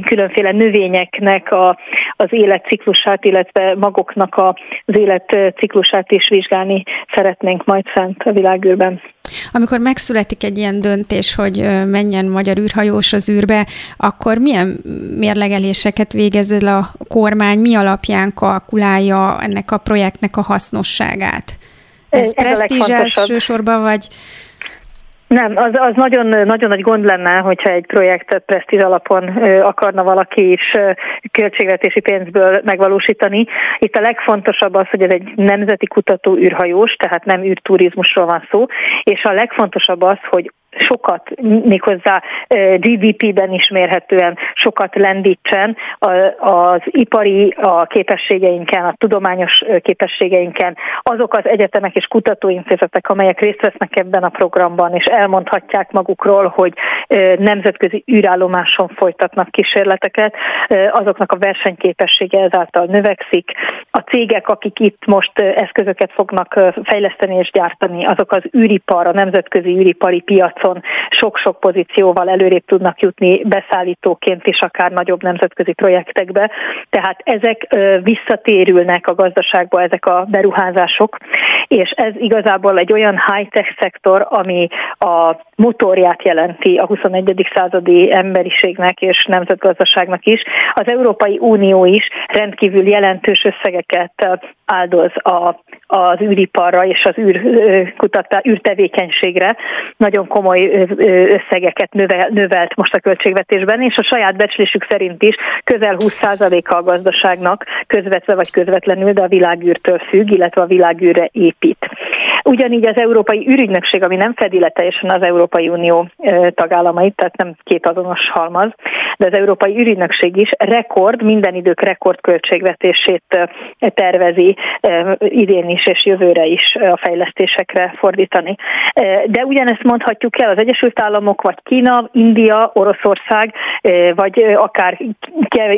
különféle növényeknek a, az életciklusát, illetve magoknak a, az életciklusát is vizsgálni szeretnénk majd fent a világűrben. Amikor megszületik egy ilyen döntés, hogy menjen magyar űrhajós az űrbe, akkor milyen mérlegeléseket végez el a kormány, mi alapján kalkulálja ennek a projektnek a hasznosságát? Ez, Ez presztízs elsősorban, vagy nem, az, az nagyon, nagyon nagy gond lenne, hogyha egy projektet presztíz alapon akarna valaki is költségvetési pénzből megvalósítani. Itt a legfontosabb az, hogy ez egy nemzeti kutató űrhajós, tehát nem űrturizmusról van szó, és a legfontosabb az, hogy sokat, méghozzá GDP-ben is mérhetően sokat lendítsen az ipari a képességeinken, a tudományos képességeinken, azok az egyetemek és kutatóintézetek, amelyek részt vesznek ebben a programban, és elmondhatják magukról, hogy nemzetközi űrállomáson folytatnak kísérleteket, azoknak a versenyképessége ezáltal növekszik. A cégek, akik itt most eszközöket fognak fejleszteni és gyártani, azok az űripar, a nemzetközi űripari piacon sok-sok pozícióval előrébb tudnak jutni beszállítóként is, akár nagyobb nemzetközi projektekbe. Tehát ezek visszatérülnek a gazdaságba, ezek a beruházások, és ez igazából egy olyan high-tech szektor, ami a motorját jelenti a 21. századi emberiségnek és nemzetgazdaságnak is. Az Európai Unió is rendkívül jelentős összegeket áldoz a, az űriparra és az űrkutatá, űrtevékenységre. Nagyon komoly összegeket növel, növelt most a költségvetésben, és a saját becslésük szerint is közel 20%-a a gazdaságnak közvetve vagy közvetlenül, de a világűrtől függ, illetve a világűrre épít. Ugyanígy az Európai űrügynökség, ami nem fedi le teljesen az Európai Unió tagállamait, tehát nem két azonos halmaz, de az Európai űrügynökség is rekord, minden idők rekord költségvetését tervezi idén is és jövőre is a fejlesztésekre fordítani. De ugyanezt mondhatjuk el az Egyesült Államok, vagy Kína, India, Oroszország, vagy akár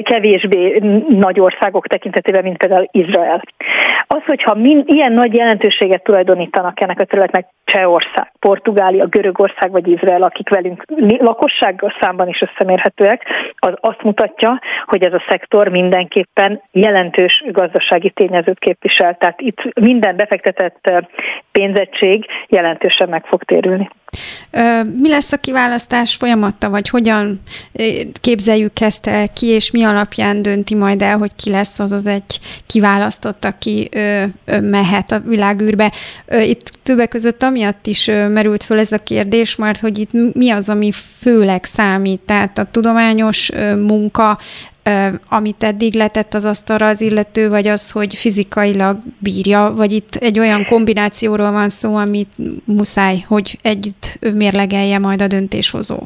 kevésbé nagy országok tekintetében, mint például Izrael. Az, hogyha mind, ilyen nagy jelentőséget tulajdonítanak ennek a területnek Csehország, Portugália, Görögország vagy Izrael, akik velünk lakossággal számban is összemérhetőek, az azt mutatja, hogy ez a szektor mindenképpen jelentős gazdasági tényezőt képvisel. Tehát itt minden befektetett pénzettség jelentősen meg fog térülni. Mi lesz a kiválasztás folyamata, vagy hogyan képzeljük ezt el ki, és mi alapján dönti majd el, hogy ki lesz az az egy kiválasztott, aki mehet a világűrbe? Itt többek között amiatt is merült föl ez a kérdés, mert hogy itt mi az, ami főleg számít, tehát a tudományos munka, amit eddig letett az asztalra az illető, vagy az, hogy fizikailag bírja, vagy itt egy olyan kombinációról van szó, amit muszáj, hogy együtt mérlegelje majd a döntéshozó.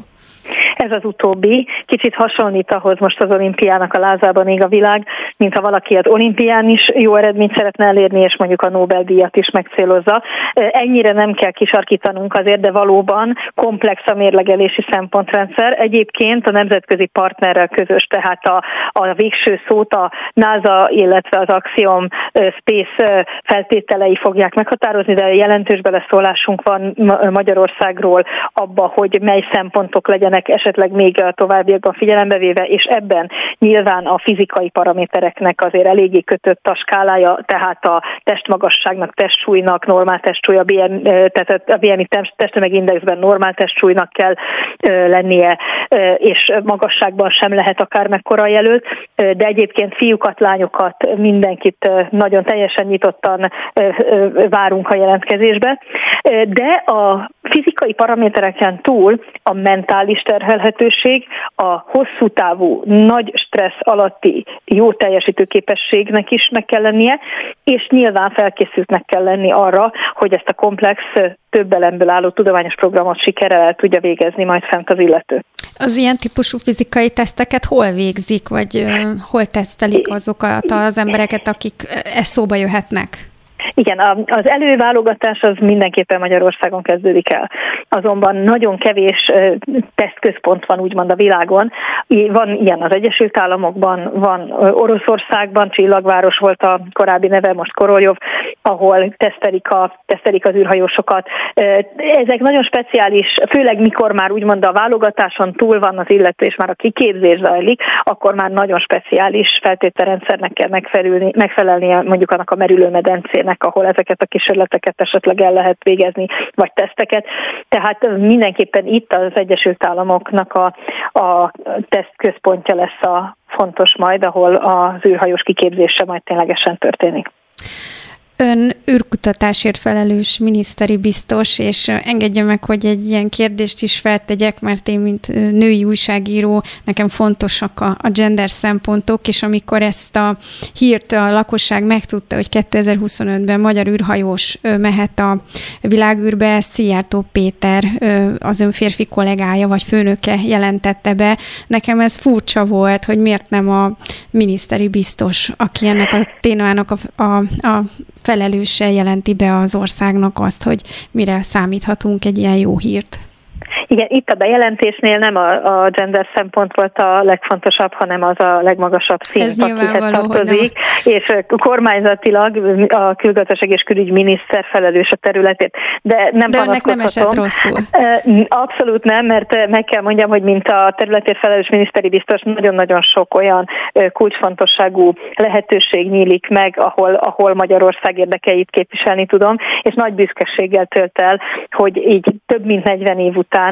Ez az utóbbi. Kicsit hasonlít ahhoz most az olimpiának a lázában ég a világ, mint ha valaki az olimpián is jó eredményt szeretne elérni, és mondjuk a Nobel-díjat is megcélozza. Ennyire nem kell kisarkítanunk azért, de valóban komplex a mérlegelési szempontrendszer. Egyébként a nemzetközi partnerrel közös, tehát a, a végső szót a NASA, illetve az Axiom Space feltételei fogják meghatározni, de jelentős beleszólásunk van Magyarországról abba, hogy mely szempontok legyenek esetleg még a továbbiakban figyelembe véve, és ebben nyilván a fizikai paramétereknek azért eléggé kötött a skálája, tehát a testmagasságnak, testsúlynak, normál testsúly, BM, tehát a BMI testtömegindexben normál testsúlynak kell lennie, és magasságban sem lehet akár mekkora jelölt, de egyébként fiúkat, lányokat, mindenkit nagyon teljesen nyitottan várunk a jelentkezésbe, de a fizikai paramétereken túl a mentális terhel terhelhetőség, a hosszú távú, nagy stressz alatti jó teljesítő képességnek is meg kell lennie, és nyilván felkészültnek kell lenni arra, hogy ezt a komplex több elemből álló tudományos programot sikerrel el tudja végezni majd fent az illető. Az ilyen típusú fizikai teszteket hol végzik, vagy hol tesztelik azokat az embereket, akik e szóba jöhetnek? Igen, az előválogatás az mindenképpen Magyarországon kezdődik el. Azonban nagyon kevés tesztközpont van úgymond a világon. Van ilyen az Egyesült Államokban, van Oroszországban, Csillagváros volt a korábbi neve, most Koroljov, ahol tesztelik, a, tesztelik az űrhajósokat. Ezek nagyon speciális, főleg mikor már úgymond a válogatáson túl van az illető, és már a kiképzés zajlik, akkor már nagyon speciális feltételrendszernek kell megfelelni, megfelelnie mondjuk annak a merülőmedencének, helyek, ahol ezeket a kísérleteket esetleg el lehet végezni, vagy teszteket. Tehát mindenképpen itt az Egyesült Államoknak a, a tesztközpontja lesz a fontos majd, ahol az űrhajós kiképzése majd ténylegesen történik. Ön űrkutatásért felelős miniszteri biztos, és engedje meg, hogy egy ilyen kérdést is feltegyek, mert én, mint női újságíró, nekem fontosak a, a gender szempontok, és amikor ezt a hírt a lakosság megtudta, hogy 2025-ben magyar űrhajós mehet a világűrbe, Szijjártó Péter, az ön férfi kollégája vagy főnöke jelentette be. Nekem ez furcsa volt, hogy miért nem a miniszteri biztos, aki ennek a témának a, a, a felelőse jelenti be az országnak azt, hogy mire számíthatunk egy ilyen jó hírt. Igen, itt a bejelentésnél nem a, a gender szempont volt a legfontosabb, hanem az a legmagasabb szint, akihez tartozik, és kormányzatilag a külgazdaság és külügyminiszter felelős a területét. De nem De ennek nem esett rosszul. Abszolút nem, mert meg kell mondjam, hogy mint a területért felelős miniszteri biztos, nagyon-nagyon sok olyan kulcsfontosságú lehetőség nyílik meg, ahol, ahol Magyarország érdekeit képviselni tudom, és nagy büszkeséggel tölt el, hogy így több mint 40 év után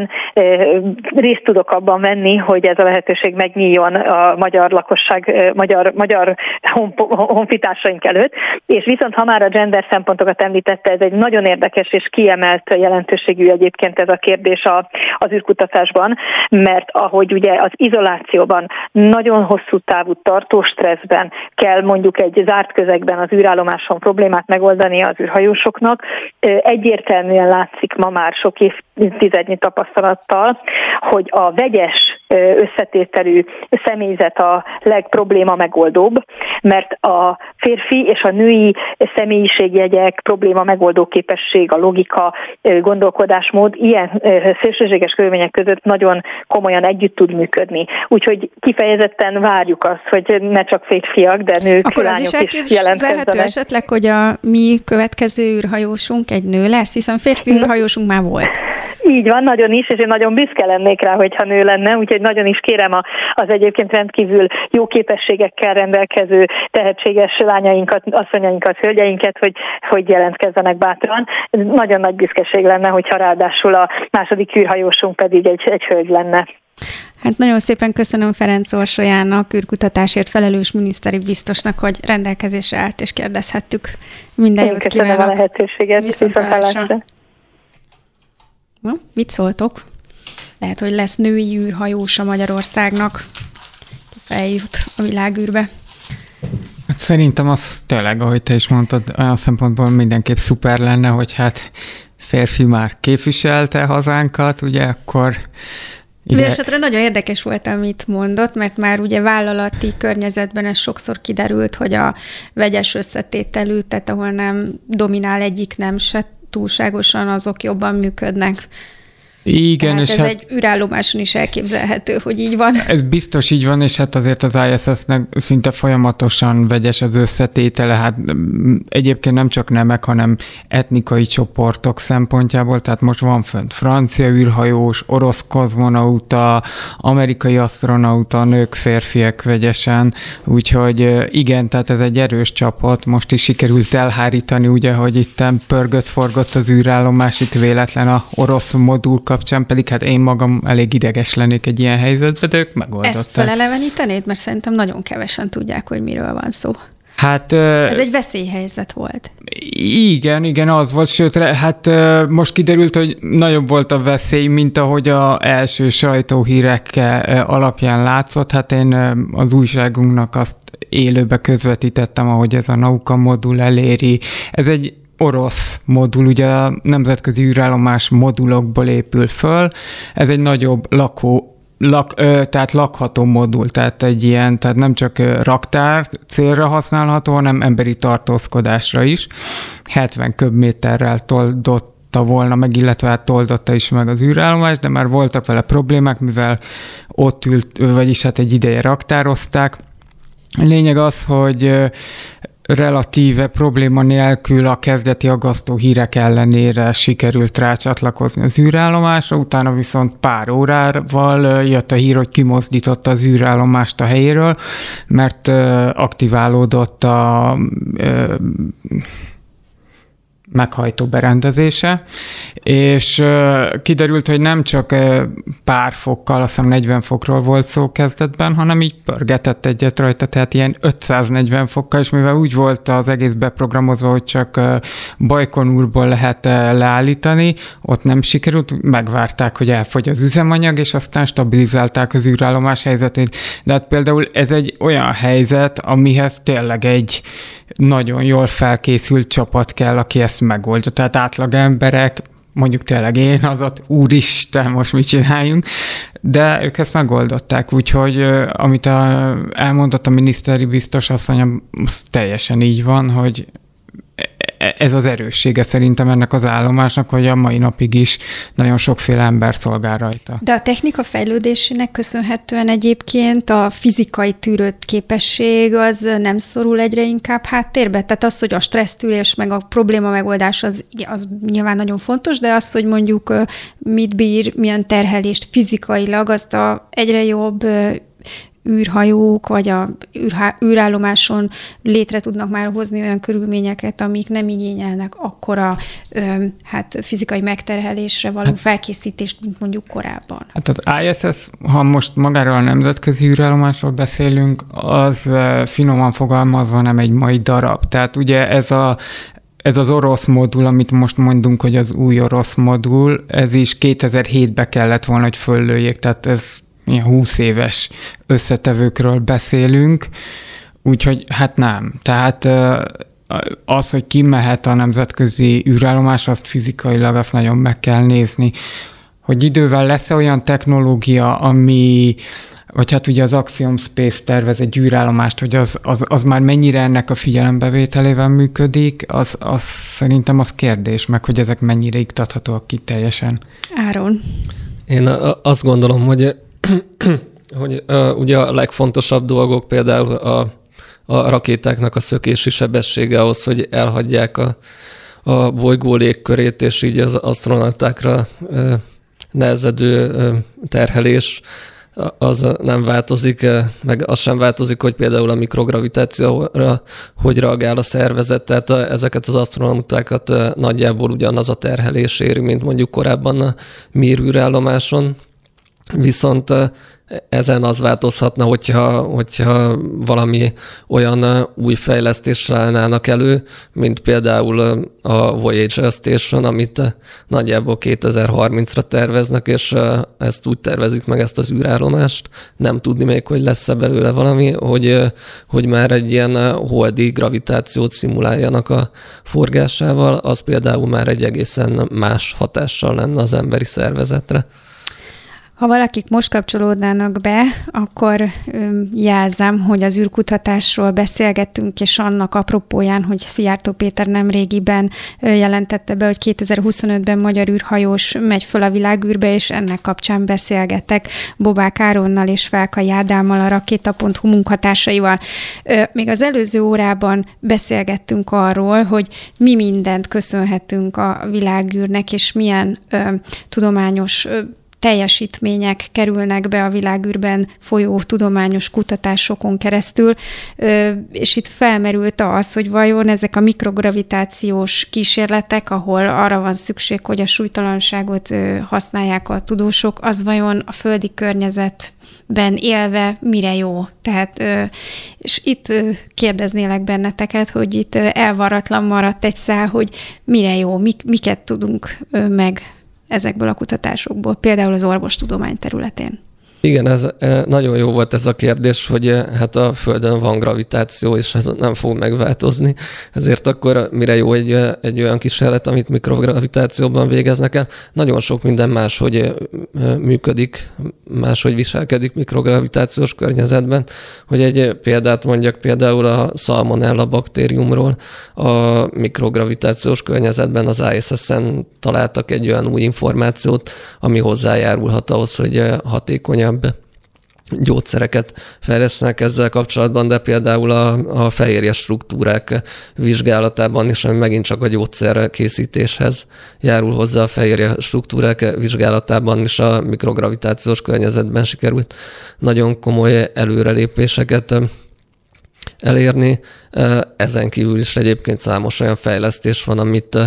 részt tudok abban venni, hogy ez a lehetőség megnyíljon a magyar lakosság, magyar, magyar honfitársaink előtt. És viszont ha már a gender szempontokat említette, ez egy nagyon érdekes és kiemelt jelentőségű egyébként ez a kérdés az űrkutatásban, mert ahogy ugye az izolációban nagyon hosszú távú tartó stresszben kell mondjuk egy zárt közegben az űrállomáson problémát megoldani az űrhajósoknak, egyértelműen látszik ma már sok évtizednyi tapasztalat, tapasztalattal, hogy a vegyes összetételű személyzet a legprobléma megoldóbb, mert a férfi és a női személyiségjegyek, probléma megoldó képesség, a logika, gondolkodásmód ilyen szélsőséges körülmények között nagyon komolyan együtt tud működni. Úgyhogy kifejezetten várjuk azt, hogy ne csak férfiak, de nők, Akkor lányok az is, is jelentkezzenek. esetleg, hogy a mi következő űrhajósunk egy nő lesz, hiszen férfi űrhajósunk már volt. Így van, nagyon is, és én nagyon büszke lennék rá, hogyha nő lenne, úgyhogy nagyon is kérem a, az egyébként rendkívül jó képességekkel rendelkező tehetséges lányainkat, asszonyainkat, hölgyeinket, hogy, hogy jelentkezzenek bátran. Nagyon nagy büszkeség lenne, hogyha ráadásul a második űrhajósunk pedig egy, egy hölgy lenne. Hát nagyon szépen köszönöm Ferenc Orsolyának, űrkutatásért felelős miniszteri biztosnak, hogy rendelkezésre állt és kérdezhettük. Minden jót kívánok. a lehetőséget. Viszontlátásra. Na, mit szóltok? Lehet, hogy lesz női űrhajós a Magyarországnak. Feljut a világűrbe. Hát szerintem az tényleg, ahogy te is mondtad, olyan szempontból mindenképp szuper lenne, hogy hát férfi már képviselte hazánkat, ugye akkor Ide... esetre nagyon érdekes volt, amit mondott, mert már ugye vállalati környezetben ez sokszor kiderült, hogy a vegyes összetételű, tehát ahol nem dominál egyik nem se túlságosan, azok jobban működnek. Igen, Tehát és ez hát, egy űrállomáson is elképzelhető, hogy így van. Ez biztos így van, és hát azért az ISS-nek szinte folyamatosan vegyes az összetétele, hát mm, egyébként nem csak nemek, hanem etnikai csoportok szempontjából, tehát most van fönt francia űrhajós, orosz kozmonauta, amerikai astronauta, nők, férfiak vegyesen, úgyhogy igen, tehát ez egy erős csapat, most is sikerült elhárítani, ugye, hogy itt pörgött-forgott az űrállomás, itt véletlen a orosz modul kapcsán pedig hát én magam elég ideges lennék egy ilyen helyzetben, de ők megoldották. Ezt felelevenítenéd? Mert szerintem nagyon kevesen tudják, hogy miről van szó. Hát, Ez egy veszélyhelyzet volt. Igen, igen, az volt, sőt, hát most kiderült, hogy nagyobb volt a veszély, mint ahogy a első sajtóhírek alapján látszott. Hát én az újságunknak azt élőbe közvetítettem, ahogy ez a Nauka modul eléri. Ez egy orosz modul, ugye a nemzetközi űrállomás modulokból épül föl. Ez egy nagyobb lakó Lak, tehát lakható modul, tehát egy ilyen, tehát nem csak raktár célra használható, hanem emberi tartózkodásra is. 70 köbméterrel toldotta volna meg, illetve hát toldotta is meg az űrállomás, de már voltak vele problémák, mivel ott ült, vagyis hát egy ideje raktározták. Lényeg az, hogy relatíve probléma nélkül a kezdeti aggasztó hírek ellenére sikerült rácsatlakozni az űrállomásra, utána viszont pár órával jött a hír, hogy kimozdította az űrállomást a helyéről, mert aktiválódott a meghajtó berendezése, és kiderült, hogy nem csak pár fokkal, azt hiszem 40 fokról volt szó kezdetben, hanem így pörgetett egyet rajta, tehát ilyen 540 fokkal, és mivel úgy volt az egész beprogramozva, hogy csak Bajkonúrból lehet leállítani, ott nem sikerült, megvárták, hogy elfogy az üzemanyag, és aztán stabilizálták az űrállomás helyzetét. De hát például ez egy olyan helyzet, amihez tényleg egy nagyon jól felkészült csapat kell, aki ezt megoldja. Tehát átlag emberek, mondjuk tényleg én az ott, úristen, most mit csináljunk, de ők ezt megoldották, úgyhogy amit a, elmondott a miniszteri biztos asszony, az teljesen így van, hogy ez az erőssége szerintem ennek az állomásnak, hogy a mai napig is nagyon sokféle ember szolgál rajta. De a technika fejlődésének köszönhetően egyébként a fizikai tűrőt képesség az nem szorul egyre inkább háttérbe? Tehát az, hogy a stressztűrés meg a probléma megoldás az, az nyilván nagyon fontos, de az, hogy mondjuk mit bír, milyen terhelést fizikailag, azt a egyre jobb űrhajók, vagy a űrállomáson létre tudnak már hozni olyan körülményeket, amik nem igényelnek akkora hát, fizikai megterhelésre való hát, felkészítést, mint mondjuk korábban. Hát az ISS, ha most magáról a nemzetközi űrállomásról beszélünk, az finoman fogalmazva nem egy mai darab. Tehát ugye ez a ez az orosz modul, amit most mondunk, hogy az új orosz modul, ez is 2007-be kellett volna, hogy föllőjék, tehát ez ilyen 20 éves összetevőkről beszélünk, úgyhogy hát nem. Tehát az, hogy ki mehet a nemzetközi űrállomás, azt fizikailag azt nagyon meg kell nézni. Hogy idővel lesz -e olyan technológia, ami vagy hát ugye az Axiom Space tervez egy űrállomást, hogy az, az, az már mennyire ennek a figyelembevételével működik, az, az szerintem az kérdés, meg hogy ezek mennyire iktathatóak ki teljesen. Áron. Én azt gondolom, hogy <clears throat> hogy uh, ugye a legfontosabb dolgok például a, a rakétáknak a szökési sebessége ahhoz, hogy elhagyják a, a bolygó légkörét, és így az asztronautákra uh, nehezedő uh, terhelés az nem változik, meg az sem változik, hogy például a mikrogravitációra hogy reagál a szervezet, tehát ezeket az asztronautákat nagyjából ugyanaz a terhelés éri, mint mondjuk korábban a Mir űrállomáson. Viszont ezen az változhatna, hogyha, hogyha valami olyan új fejlesztésre állnának elő, mint például a Voyager Station, amit nagyjából 2030-ra terveznek, és ezt úgy tervezik meg ezt az űrállomást, nem tudni még, hogy lesz-e belőle valami, hogy, hogy már egy ilyen holdi gravitációt szimuláljanak a forgásával, az például már egy egészen más hatással lenne az emberi szervezetre. Ha valakik most kapcsolódnának be, akkor jelzem, hogy az űrkutatásról beszélgettünk, és annak apropóján, hogy Szijjártó Péter nem régiben jelentette be, hogy 2025-ben magyar űrhajós megy föl a világűrbe, és ennek kapcsán beszélgetek Bobák Áronnal és Felka Jádámmal, a Rakéta.hu munkatársaival. Még az előző órában beszélgettünk arról, hogy mi mindent köszönhetünk a világűrnek, és milyen tudományos teljesítmények kerülnek be a világűrben folyó tudományos kutatásokon keresztül, és itt felmerült az, hogy vajon ezek a mikrogravitációs kísérletek, ahol arra van szükség, hogy a súlytalanságot használják a tudósok, az vajon a földi környezet ben élve mire jó. Tehát, és itt kérdeznélek benneteket, hogy itt elvaratlan maradt egy szál, hogy mire jó, miket tudunk meg ezekből a kutatásokból, például az orvostudomány területén. Igen, ez e, nagyon jó volt ez a kérdés, hogy e, hát a Földön van gravitáció, és ez nem fog megváltozni. Ezért akkor mire jó egy, egy olyan kísérlet, amit mikrogravitációban végeznek el, nagyon sok minden más, hogy működik, máshogy viselkedik mikrogravitációs környezetben. Hogy egy példát mondjak, például a Salmonella baktériumról, a mikrogravitációs környezetben az ISS-en találtak egy olyan új információt, ami hozzájárulhat ahhoz, hogy hatékonyabb újabb gyógyszereket fejlesztenek ezzel kapcsolatban, de például a, a fehérje struktúrák vizsgálatában is, ami megint csak a gyógyszer készítéshez járul hozzá a fehérje struktúrák vizsgálatában is a mikrogravitációs környezetben sikerült nagyon komoly előrelépéseket elérni. Ezen kívül is egyébként számos olyan fejlesztés van, amit,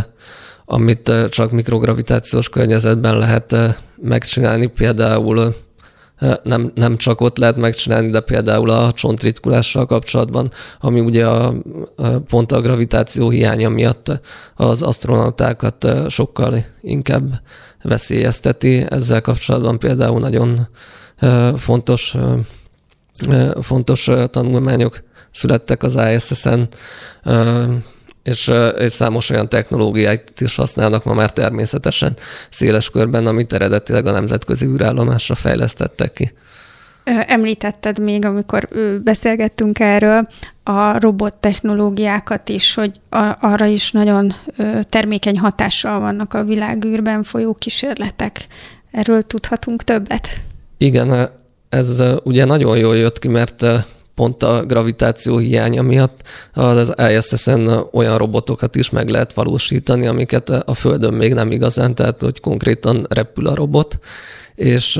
amit csak mikrogravitációs környezetben lehet megcsinálni, például nem, nem csak ott lehet megcsinálni, de például a csontritkulással kapcsolatban, ami ugye a, pont a gravitáció hiánya miatt az astronautákat sokkal inkább veszélyezteti. Ezzel kapcsolatban például nagyon fontos, fontos tanulmányok születtek az ISS-en, és, és számos olyan technológiát is használnak ma már természetesen széles körben, amit eredetileg a nemzetközi űrállomásra fejlesztettek ki. Említetted még, amikor beszélgettünk erről, a robot technológiákat is, hogy arra is nagyon termékeny hatással vannak a világűrben folyó kísérletek. Erről tudhatunk többet? Igen, ez ugye nagyon jól jött ki, mert pont a gravitáció hiánya miatt az ISS-en olyan robotokat is meg lehet valósítani, amiket a Földön még nem igazán, tehát hogy konkrétan repül a robot, és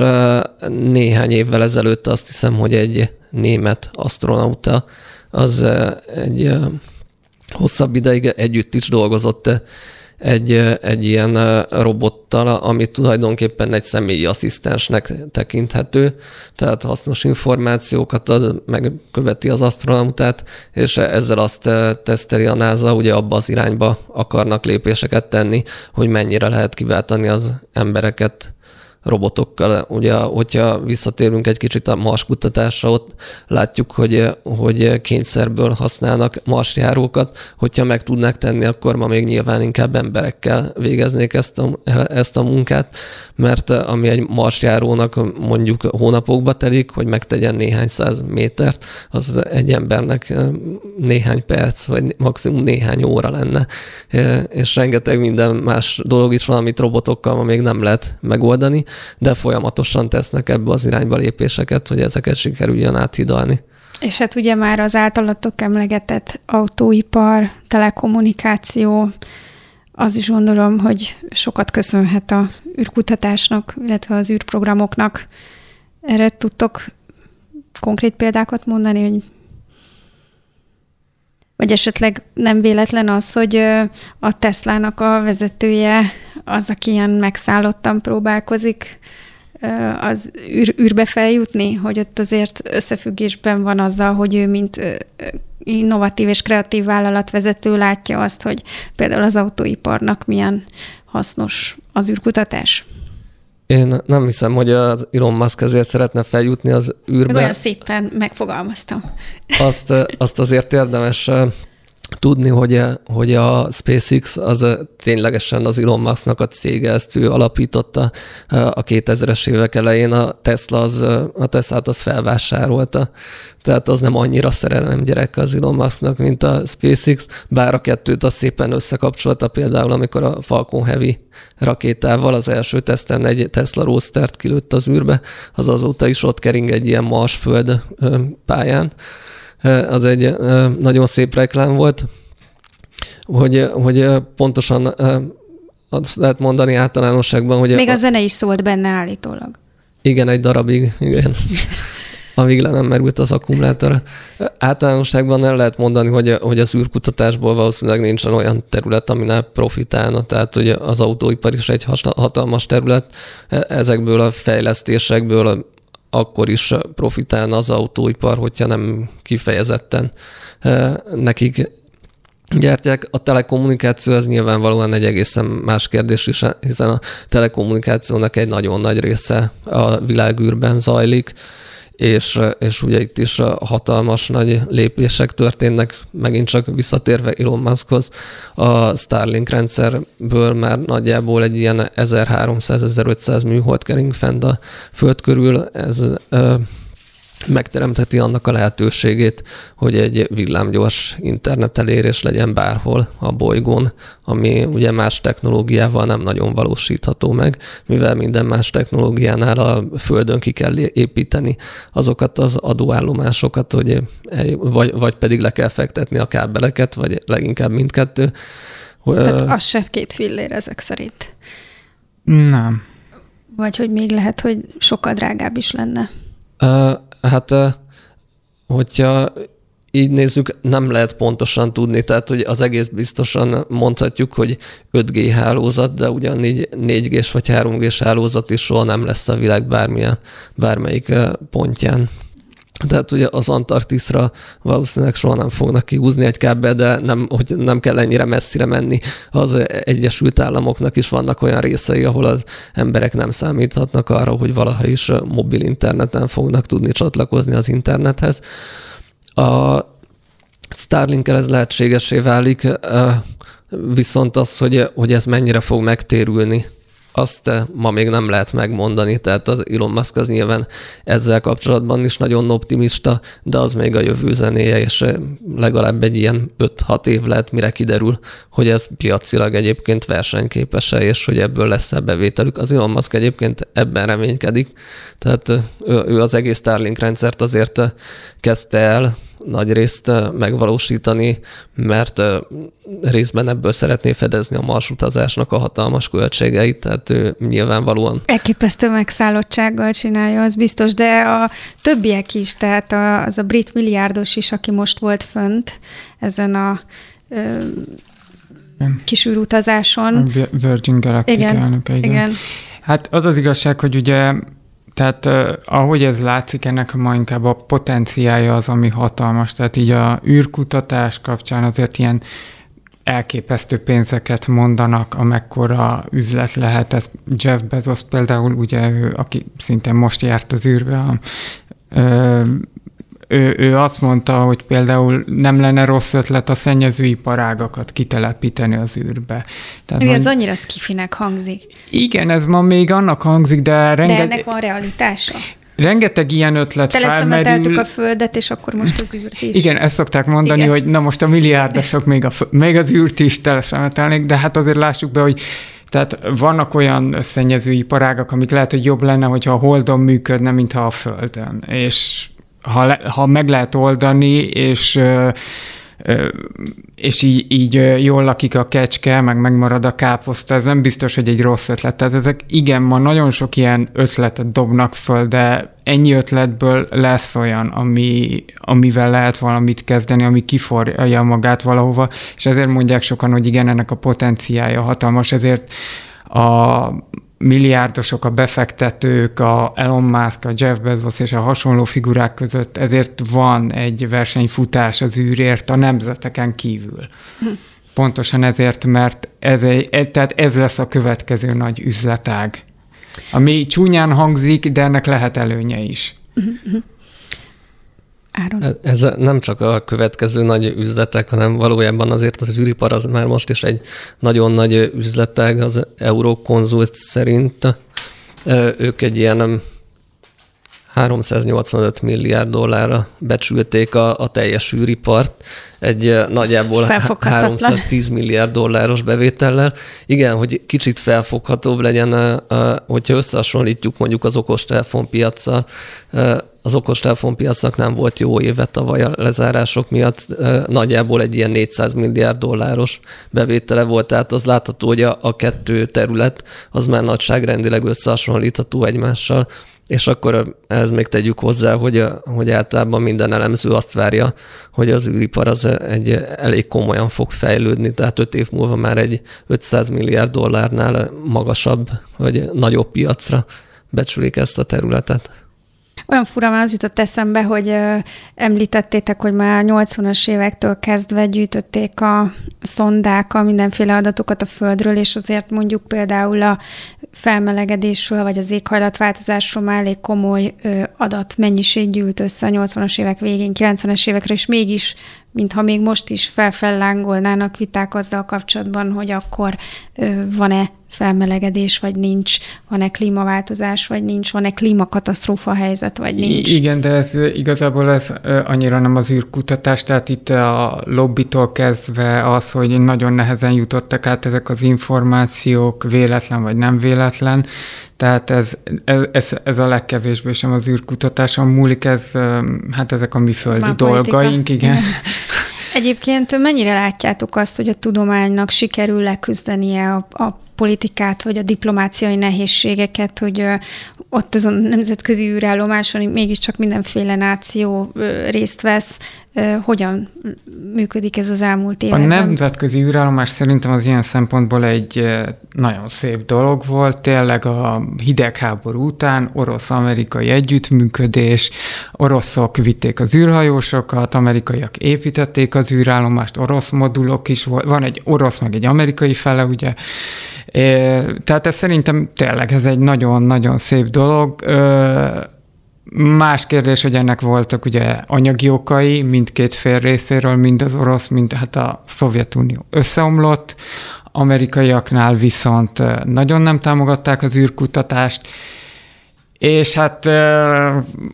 néhány évvel ezelőtt azt hiszem, hogy egy német astronauta az egy hosszabb ideig együtt is dolgozott egy, egy ilyen robottal, ami tulajdonképpen egy személyi asszisztensnek tekinthető, tehát hasznos információkat ad, megköveti az astronautát, és ezzel azt teszteli a NASA, ugye abba az irányba akarnak lépéseket tenni, hogy mennyire lehet kiváltani az embereket robotokkal. Ugye, hogyha visszatérünk egy kicsit a Mars kutatásra, ott látjuk, hogy, hogy kényszerből használnak marsjárókat. Hogyha meg tudnák tenni, akkor ma még nyilván inkább emberekkel végeznék ezt a, ezt a munkát, mert ami egy marsjárónak mondjuk hónapokba telik, hogy megtegyen néhány száz métert, az egy embernek néhány perc, vagy maximum néhány óra lenne. És rengeteg minden más dolog is van, amit robotokkal ma még nem lehet megoldani de folyamatosan tesznek ebbe az irányba lépéseket, hogy ezeket sikerüljön áthidalni. És hát ugye már az általatok emlegetett autóipar, telekommunikáció, az is gondolom, hogy sokat köszönhet a űrkutatásnak, illetve az űrprogramoknak. Erre tudtok konkrét példákat mondani, hogy vagy esetleg nem véletlen az, hogy a Teslának a vezetője az, aki ilyen megszállottan próbálkozik az űr, űrbe feljutni, hogy ott azért összefüggésben van azzal, hogy ő mint innovatív és kreatív vállalatvezető látja azt, hogy például az autóiparnak milyen hasznos az űrkutatás. Én nem hiszem, hogy az Elon Musk ezért szeretne feljutni az űrbe. Meg olyan szépen megfogalmaztam. Azt, azt azért érdemes tudni, hogy, hogy a SpaceX az ténylegesen az Elon Musknak a cége, ezt ő alapította a 2000-es évek elején, a Tesla az, a Tesla-t az felvásárolta, tehát az nem annyira szerelem gyerek az Elon Musknak, mint a SpaceX, bár a kettőt az szépen összekapcsolta például, amikor a Falcon Heavy rakétával az első teszten egy Tesla Roadster-t kilőtt az űrbe, az azóta is ott kering egy ilyen Mars-föld pályán, az egy nagyon szép reklám volt, hogy, hogy pontosan azt lehet mondani általánosságban, hogy... Még a, a zene is szólt benne állítólag. Igen, egy darabig, igen. <laughs> amíg le nem merült az akkumulátor. Általánosságban el lehet mondani, hogy, hogy az űrkutatásból valószínűleg nincsen olyan terület, ne profitálna, tehát hogy az autóipar is egy hatalmas terület. E, ezekből a fejlesztésekből akkor is profitálna az autóipar, hogyha nem kifejezetten eh, nekik gyártják. A telekommunikáció az nyilvánvalóan egy egészen más kérdés is, hiszen a telekommunikációnak egy nagyon nagy része a világűrben zajlik, és, és ugye itt is hatalmas nagy lépések történnek, megint csak visszatérve Elon Muskhoz, a Starlink rendszerből már nagyjából egy ilyen 1300-1500 műhold kering fent a föld körül, ez megteremtheti annak a lehetőségét, hogy egy villámgyors internet elérés legyen bárhol a bolygón, ami ugye más technológiával nem nagyon valósítható meg, mivel minden más technológiánál a Földön ki kell építeni azokat az adóállomásokat, hogy vagy, vagy pedig le kell fektetni a kábeleket, vagy leginkább mindkettő. Tehát az se két fillér ezek szerint. Nem. Vagy hogy még lehet, hogy sokkal drágább is lenne. Hát, hogyha így nézzük, nem lehet pontosan tudni, tehát hogy az egész biztosan mondhatjuk, hogy 5G hálózat, de ugyanígy 4G-s vagy 3G-s hálózat is soha nem lesz a világ bármilyen, bármelyik pontján. Tehát ugye az Antarktiszra valószínűleg soha nem fognak kihúzni egy kábel, de nem, hogy nem kell ennyire messzire menni. Az Egyesült Államoknak is vannak olyan részei, ahol az emberek nem számíthatnak arra, hogy valaha is mobil interneten fognak tudni csatlakozni az internethez. A Starlink-el ez lehetségesé válik, viszont az, hogy, hogy ez mennyire fog megtérülni, azt ma még nem lehet megmondani, tehát az Elon Musk az nyilván ezzel kapcsolatban is nagyon optimista, de az még a jövő zenéje, és legalább egy ilyen 5-6 év lehet, mire kiderül, hogy ez piacilag egyébként versenyképes és hogy ebből lesz-e bevételük. Az Elon Musk egyébként ebben reménykedik, tehát ő, ő az egész Starlink rendszert azért kezdte el, nagy részt megvalósítani, mert részben ebből szeretné fedezni a marsutazásnak a hatalmas költségeit, tehát ő nyilvánvalóan... Elképesztő megszállottsággal csinálja, az biztos, de a többiek is, tehát az a brit milliárdos is, aki most volt fönt ezen a ö, kis űrutazáson. Virgin Galactic igen, elnöke, igen. igen. Hát az az igazság, hogy ugye tehát ahogy ez látszik, ennek ma inkább a potenciája az, ami hatalmas. Tehát így a űrkutatás kapcsán azért ilyen elképesztő pénzeket mondanak, amekkora üzlet lehet. Ez Jeff Bezos például, ugye ő, aki szintén most járt az űrbe, a, ő, ő azt mondta, hogy például nem lenne rossz ötlet a szennyezőiparágakat kitelepíteni az űrbe. Tehát Igen, ez annyira skifinek hangzik. Igen, ez ma még annak hangzik, de rengeteg... De ennek van realitása? Rengeteg ilyen ötlet felmerül. a földet, és akkor most az űrt is. Igen, ezt szokták mondani, Igen. hogy na most a milliárdosok még, a, még az űrt is teleszemetelnék, de hát azért lássuk be, hogy tehát vannak olyan szennyezőiparágak, amik lehet, hogy jobb lenne, hogyha a Holdon működne, mintha a Földön. És ha, le, ha meg lehet oldani, és és így, így jól lakik a kecske, meg megmarad a káposzta, ez nem biztos, hogy egy rossz ötlet. Tehát ezek igen, ma nagyon sok ilyen ötletet dobnak föl, de ennyi ötletből lesz olyan, ami, amivel lehet valamit kezdeni, ami kiforja magát valahova, és ezért mondják sokan, hogy igen, ennek a potenciája hatalmas, ezért a milliárdosok, a befektetők, a Elon Musk, a Jeff Bezos és a hasonló figurák között, ezért van egy versenyfutás az űrért a nemzeteken kívül. Hm. Pontosan ezért, mert ez, egy, tehát ez lesz a következő nagy üzletág. Ami csúnyán hangzik, de ennek lehet előnye is. Hm. Áron. Ez nem csak a következő nagy üzletek, hanem valójában azért az űripar az már most is egy nagyon nagy üzletek az Euroconzult szerint. Ők egy ilyen 385 milliárd dollárra becsülték a, a teljes űripart, egy nagyjából 310 milliárd dolláros bevétellel. Igen, hogy kicsit felfoghatóbb legyen, hogyha összehasonlítjuk mondjuk az okostelefon piacsal, az okostelefonpiacnak nem volt jó éve tavaly a lezárások miatt, nagyjából egy ilyen 400 milliárd dolláros bevétele volt, tehát az látható, hogy a, a kettő terület az már nagyságrendileg összehasonlítható egymással, és akkor ez még tegyük hozzá, hogy, hogy általában minden elemző azt várja, hogy az űripar az egy elég komolyan fog fejlődni, tehát öt év múlva már egy 500 milliárd dollárnál magasabb, vagy nagyobb piacra becsülik ezt a területet. Olyan fura, mert az jutott eszembe, hogy említettétek, hogy már 80-as évektől kezdve gyűjtötték a szondák a mindenféle adatokat a Földről, és azért mondjuk például a felmelegedésről, vagy az éghajlatváltozásról már elég komoly adatmennyiség gyűlt össze a 80-as évek végén, 90-es évekre, és mégis mintha még most is felfellángolnának viták azzal kapcsolatban, hogy akkor van-e felmelegedés, vagy nincs, van-e klímaváltozás, vagy nincs, van-e klímakatasztrófa helyzet, vagy nincs. Igen, de ez igazából ez annyira nem az űrkutatás, tehát itt a lobbitól kezdve az, hogy nagyon nehezen jutottak át ezek az információk, véletlen vagy nem véletlen, tehát ez, ez, ez, a legkevésbé sem az űrkutatáson múlik, ez, hát ezek a mi földi dolgaink, igen. Egyébként mennyire látjátok azt, hogy a tudománynak sikerül leküzdenie a, a politikát, vagy a diplomáciai nehézségeket, hogy ott azon nemzetközi űrállomáson mégiscsak mindenféle náció részt vesz. Hogyan működik ez az elmúlt években? A nemzetközi űrállomás szerintem az ilyen szempontból egy nagyon szép dolog volt. Tényleg a hidegháború után orosz-amerikai együttműködés, oroszok vitték az űrhajósokat, amerikaiak építették az űrállomást, orosz modulok is volt, van egy orosz meg egy amerikai fele, ugye, tehát ez szerintem tényleg ez egy nagyon-nagyon szép dolog. Más kérdés, hogy ennek voltak ugye anyagi okai mindkét fél részéről, mind az orosz, mind hát a Szovjetunió összeomlott, amerikaiaknál viszont nagyon nem támogatták az űrkutatást, és hát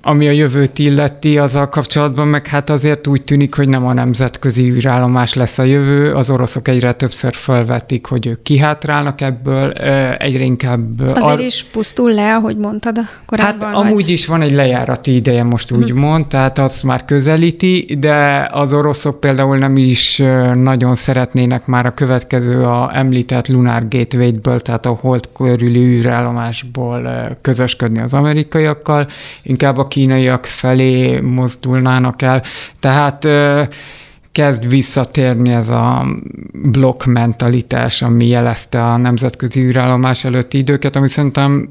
ami a jövőt illeti azzal kapcsolatban, meg hát azért úgy tűnik, hogy nem a nemzetközi űrállomás lesz a jövő, az oroszok egyre többször felvetik, hogy ők kihátrálnak ebből, egyre inkább... Azért ar- is pusztul le, ahogy mondtad korábban. Hát amúgy is van egy lejárati ideje, most úgy hm. mond, tehát azt már közelíti, de az oroszok például nem is nagyon szeretnének már a következő a említett Lunar Gateway-ből, tehát a hold körüli űrállomásból közösködni az amerikaiakkal, inkább a kínaiak felé mozdulnának el. Tehát kezd visszatérni ez a blokk mentalitás, ami jelezte a nemzetközi űrállomás előtti időket, ami szerintem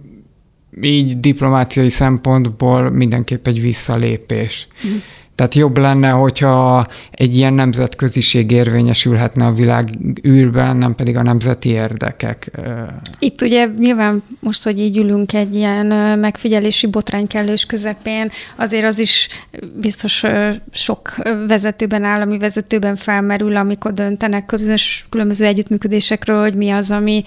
így diplomáciai szempontból mindenképp egy visszalépés. Mm. Tehát jobb lenne, hogyha egy ilyen nemzetköziség érvényesülhetne a világ űrben, nem pedig a nemzeti érdekek. Itt ugye nyilván most, hogy így ülünk egy ilyen megfigyelési botránykellős közepén, azért az is biztos sok vezetőben, állami vezetőben felmerül, amikor döntenek közös különböző együttműködésekről, hogy mi az, ami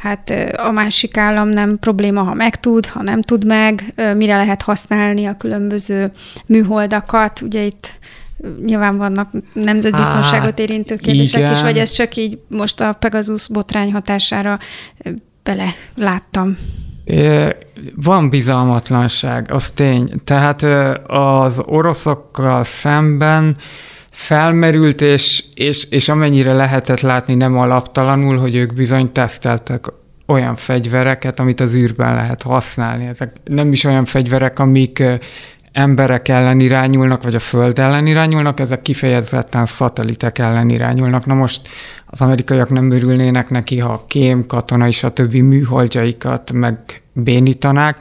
hát a másik állam nem probléma, ha megtud, ha nem tud meg, mire lehet használni a különböző műholdakat. Ugye itt nyilván vannak nemzetbiztonságot érintő kérdések igen. is, vagy ez csak így most a Pegasus botrány hatására bele láttam. Van bizalmatlanság, az tény. Tehát az oroszokkal szemben felmerült, és, és, és amennyire lehetett látni nem alaptalanul, hogy ők bizony teszteltek olyan fegyvereket, amit az űrben lehet használni. Ezek nem is olyan fegyverek, amik emberek ellen irányulnak, vagy a Föld ellen irányulnak, ezek kifejezetten szatelitek ellen irányulnak. Na most az amerikaiak nem örülnének neki, ha kém, katona és a többi műholdjaikat megbénítanák,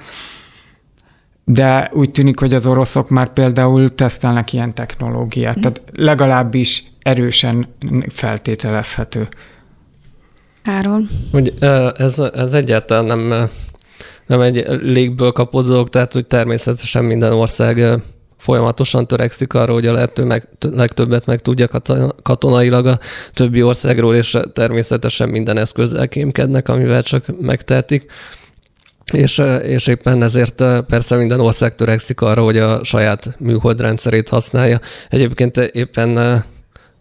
de úgy tűnik, hogy az oroszok már például tesztelnek ilyen technológiát, mm. tehát legalábbis erősen feltételezhető. Áron? Hogy ez, ez egyáltalán nem, nem egy légből kapott dolog, tehát hogy természetesen minden ország folyamatosan törekszik arra, hogy a lehető meg, legtöbbet meg tudja katonailag a többi országról, és természetesen minden eszközzel kémkednek, amivel csak megtehetik és, és éppen ezért persze minden ország törekszik arra, hogy a saját műholdrendszerét használja. Egyébként éppen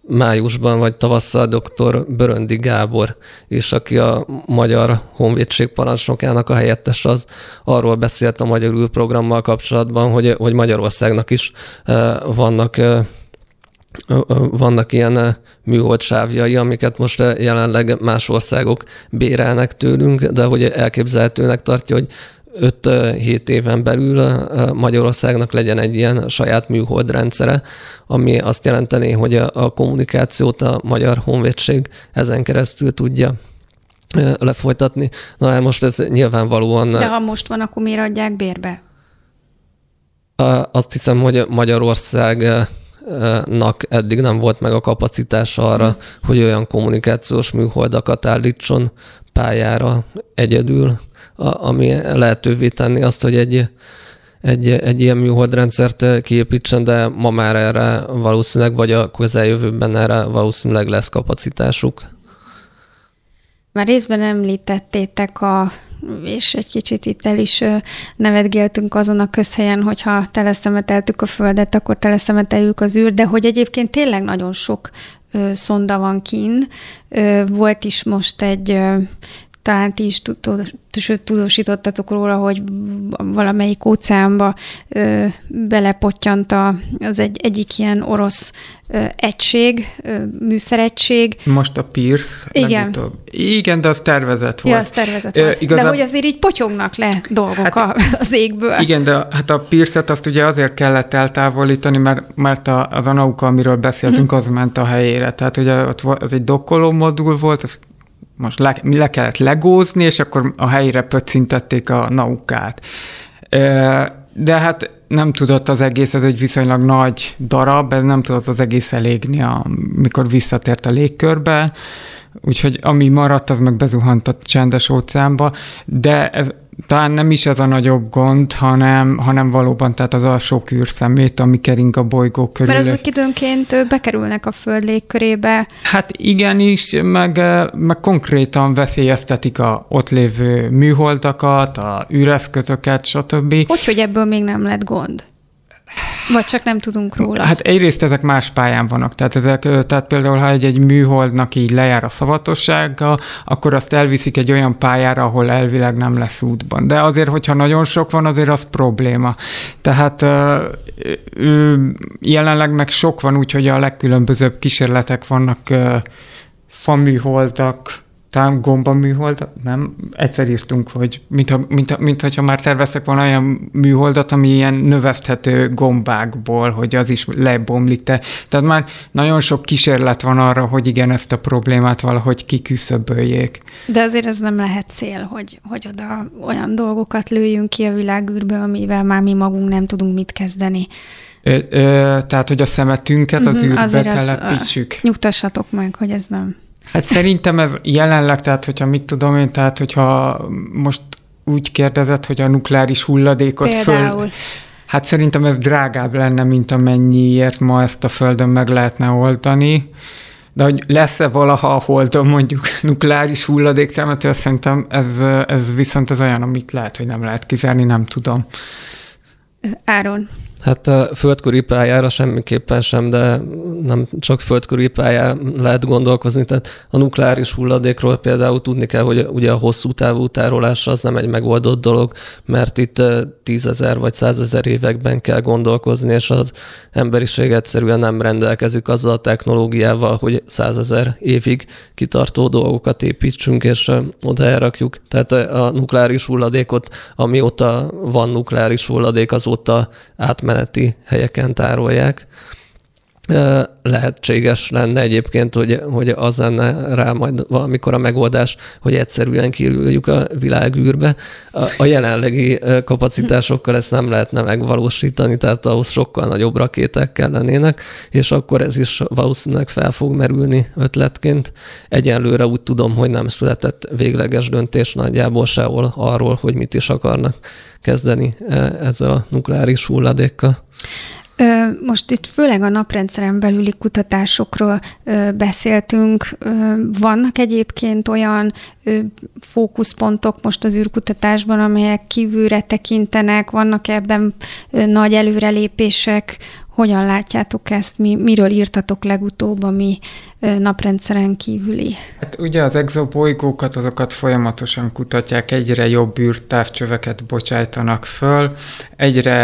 májusban vagy tavasszal dr. Böröndi Gábor, és aki a Magyar Honvédség parancsnokának a helyettes, az arról beszélt a Magyar űrprogrammal kapcsolatban, hogy, hogy Magyarországnak is vannak vannak ilyen műholdsávjai, amiket most jelenleg más országok bérelnek tőlünk, de hogy elképzelhetőnek tartja, hogy 5-7 éven belül Magyarországnak legyen egy ilyen saját műholdrendszere, ami azt jelenteni, hogy a kommunikációt a Magyar Honvédség ezen keresztül tudja lefolytatni. Na hát most ez nyilvánvalóan... De ha most van, akkor miért adják bérbe? Azt hiszem, hogy Magyarország nak eddig nem volt meg a kapacitása arra, mm. hogy olyan kommunikációs műholdakat állítson pályára egyedül, ami lehetővé tenni azt, hogy egy, egy, egy ilyen műholdrendszert kiépítsen, de ma már erre valószínűleg, vagy a közeljövőben erre valószínűleg lesz kapacitásuk. Már részben említettétek a és egy kicsit itt el is nevetgéltünk azon a közhelyen, hogyha teleszemeteltük a Földet, akkor teleszemeteljük az űr, de hogy egyébként tényleg nagyon sok szonda van kín. Volt is most egy talán ti is tudósítottatok róla, hogy valamelyik óceánba ö, belepottyant a, az egy, egyik ilyen orosz ö, egység, ö, műszeregység. Most a Pierce Igen. Legutóbb. Igen, de az tervezett volt. Ja, az tervezett volt. Ö, igazán... De hogy azért így potyognak le dolgok hát, az égből. Igen, de hát a Pierce-et azt ugye azért kellett eltávolítani, mert, mert a, az Anauka, amiről beszéltünk, hm. az ment a helyére. Tehát ugye ott az egy dokkoló modul volt, az most le, le kellett legózni, és akkor a helyére pöccintették a naukát. De hát nem tudott az egész, ez egy viszonylag nagy darab, ez nem tudott az egész elégni, amikor visszatért a légkörbe, úgyhogy ami maradt, az meg bezuhant a csendes óceánba, de ez talán nem is ez a nagyobb gond, hanem, hanem valóban tehát az a sok űrszemét, ami kering a bolygó körül. Mert azok időnként bekerülnek a Föld légkörébe. Hát igenis, meg, meg konkrétan veszélyeztetik a ott lévő műholdakat, a űreszközöket, stb. Hogy, hogy ebből még nem lett gond? Vagy csak nem tudunk róla? Hát egyrészt ezek más pályán vannak. Tehát, ezek, tehát például, ha egy, egy műholdnak így lejár a szavatossága, akkor azt elviszik egy olyan pályára, ahol elvileg nem lesz útban. De azért, hogyha nagyon sok van, azért az probléma. Tehát jelenleg meg sok van, úgyhogy a legkülönbözőbb kísérletek vannak faműholdak, talán gomba műhold, nem? Egyszer írtunk, hogy mintha, mintha, mintha már terveztek volna olyan műholdat, ami ilyen növeszthető gombákból, hogy az is lebomlik. Te. Tehát már nagyon sok kísérlet van arra, hogy igen, ezt a problémát valahogy kiküszöböljék. De azért ez nem lehet cél, hogy, hogy oda olyan dolgokat lőjünk ki a világűrbe, amivel már mi magunk nem tudunk mit kezdeni. Ö, ö, tehát, hogy a szemetünket az uh-huh, űrbe telepítsük. Nyugtassatok meg, hogy ez nem Hát szerintem ez jelenleg, tehát hogyha mit tudom én, tehát hogyha most úgy kérdezett, hogy a nukleáris hulladékot Például. föl... Hát szerintem ez drágább lenne, mint amennyiért ma ezt a Földön meg lehetne oldani. De hogy lesz-e valaha a Holdon mondjuk <laughs> nukleáris hulladéktemető, szerintem ez, ez viszont ez olyan, amit lehet, hogy nem lehet kizárni, nem tudom. Áron, Hát a földkörű pályára semmiképpen sem, de nem csak földkörű pályára lehet gondolkozni. Tehát a nukleáris hulladékról például tudni kell, hogy ugye a hosszú távú tárolás az nem egy megoldott dolog, mert itt tízezer vagy százezer években kell gondolkozni, és az emberiség egyszerűen nem rendelkezik azzal a technológiával, hogy százezer évig kitartó dolgokat építsünk, és oda elrakjuk. Tehát a nukleáris hulladékot, amióta van nukleáris hulladék, azóta át átmeneti helyeken tárolják. Lehetséges lenne egyébként, hogy, hogy az lenne rá majd valamikor a megoldás, hogy egyszerűen kiüljük a világűrbe. A, a jelenlegi kapacitásokkal ezt nem lehetne megvalósítani, tehát ahhoz sokkal nagyobb rakéták kellenének, és akkor ez is valószínűleg fel fog merülni ötletként. Egyenlőre úgy tudom, hogy nem született végleges döntés nagyjából sehol arról, hogy mit is akarnak kezdeni ezzel a nukleáris hulladékkal. Most itt főleg a naprendszeren belüli kutatásokról beszéltünk. Vannak egyébként olyan fókuszpontok most az űrkutatásban, amelyek kívülre tekintenek, vannak ebben nagy előrelépések, hogyan látjátok ezt? Mi, miről írtatok legutóbb, ami naprendszeren kívüli? Hát ugye az exobolygókat, azokat folyamatosan kutatják, egyre jobb űrtávcsöveket bocsájtanak föl, egyre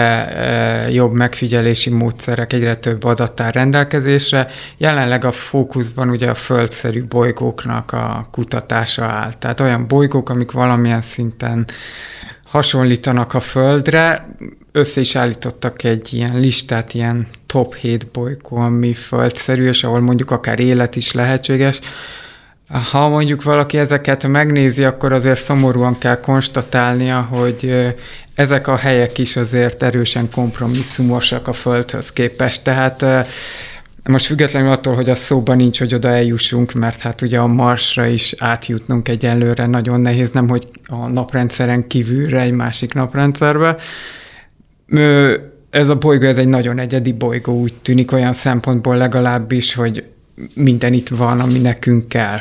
jobb megfigyelési módszerek, egyre több adat rendelkezésre. Jelenleg a fókuszban ugye a földszerű bolygóknak a kutatása áll. Tehát olyan bolygók, amik valamilyen szinten hasonlítanak a Földre, össze is állítottak egy ilyen listát, ilyen top 7 bolygó, ami földszerű, és ahol mondjuk akár élet is lehetséges. Ha mondjuk valaki ezeket megnézi, akkor azért szomorúan kell konstatálnia, hogy ezek a helyek is azért erősen kompromisszumosak a Földhöz képest. Tehát most függetlenül attól, hogy a szóban nincs, hogy oda eljussunk, mert hát ugye a Marsra is átjutnunk egyelőre nagyon nehéz, nem hogy a naprendszeren kívülre egy másik naprendszerbe. Ez a bolygó, ez egy nagyon egyedi bolygó, úgy tűnik olyan szempontból legalábbis, hogy minden itt van, ami nekünk kell.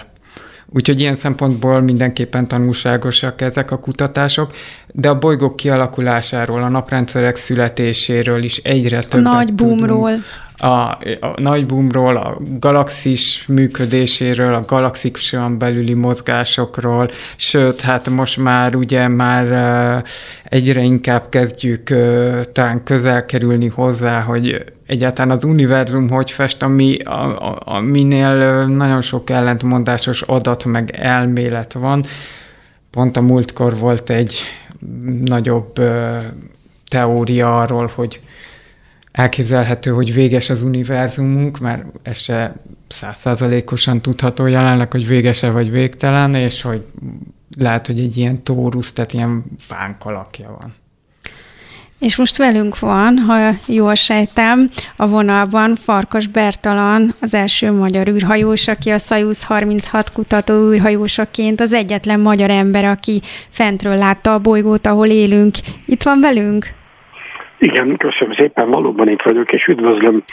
Úgyhogy ilyen szempontból mindenképpen tanulságosak ezek a kutatások, de a bolygók kialakulásáról, a naprendszerek születéséről is egyre többet Nagy boomról. A, a nagy boomról, a galaxis működéséről, a galaxison belüli mozgásokról, sőt, hát most már ugye már egyre inkább kezdjük talán közel kerülni hozzá, hogy egyáltalán az univerzum hogy fest, ami, a, a, aminél nagyon sok ellentmondásos adat meg elmélet van. Pont a múltkor volt egy nagyobb teória arról, hogy elképzelhető, hogy véges az univerzumunk, mert ez se százszázalékosan tudható jelenleg, hogy véges-e vagy végtelen, és hogy lehet, hogy egy ilyen tórusz, tehát ilyen fánk alakja van. És most velünk van, ha jól sejtem, a vonalban Farkas Bertalan, az első magyar űrhajós, aki a Soyuz 36 kutató űrhajósaként az egyetlen magyar ember, aki fentről látta a bolygót, ahol élünk. Itt van velünk? Igen, köszönöm szépen, valóban itt vagyok, és üdvözlöm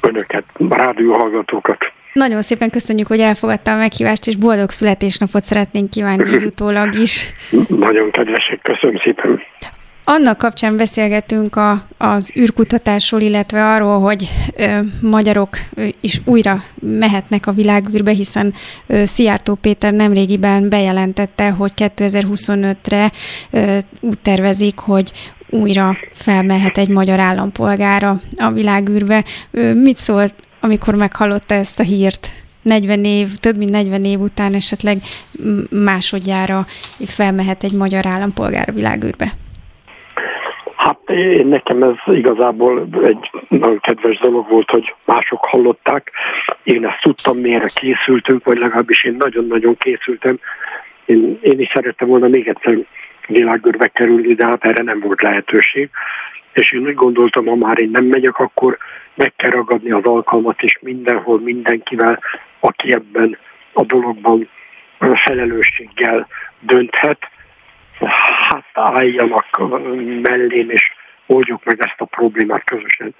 Önöket, rádióhallgatókat. Nagyon szépen köszönjük, hogy elfogadta a meghívást, és boldog születésnapot szeretnénk kívánni utólag is. <laughs> Nagyon kedvesek, köszönöm szépen. Annak kapcsán beszélgetünk a, az űrkutatásról, illetve arról, hogy ö, magyarok ö, is újra mehetnek a világűrbe, hiszen ö, Szijjártó Péter nemrégiben bejelentette, hogy 2025-re ö, úgy tervezik, hogy újra felmehet egy magyar állampolgára a világűrbe. Mit szólt, amikor meghallotta ezt a hírt? 40 év, több mint 40 év után esetleg másodjára felmehet egy magyar állampolgár a világűrbe. Hát én, nekem ez igazából egy nagyon kedves dolog volt, hogy mások hallották. Én ezt tudtam, miért készültünk, vagy legalábbis én nagyon-nagyon készültem. Én, én is szerettem volna még egyszer világgörbe kerülni, de hát erre nem volt lehetőség. És én úgy gondoltam, ha már én nem megyek, akkor meg kell ragadni az alkalmat, és mindenhol mindenkivel, aki ebben a dologban felelősséggel dönthet, hát álljanak mellém, és oldjuk meg ezt a problémát közösen.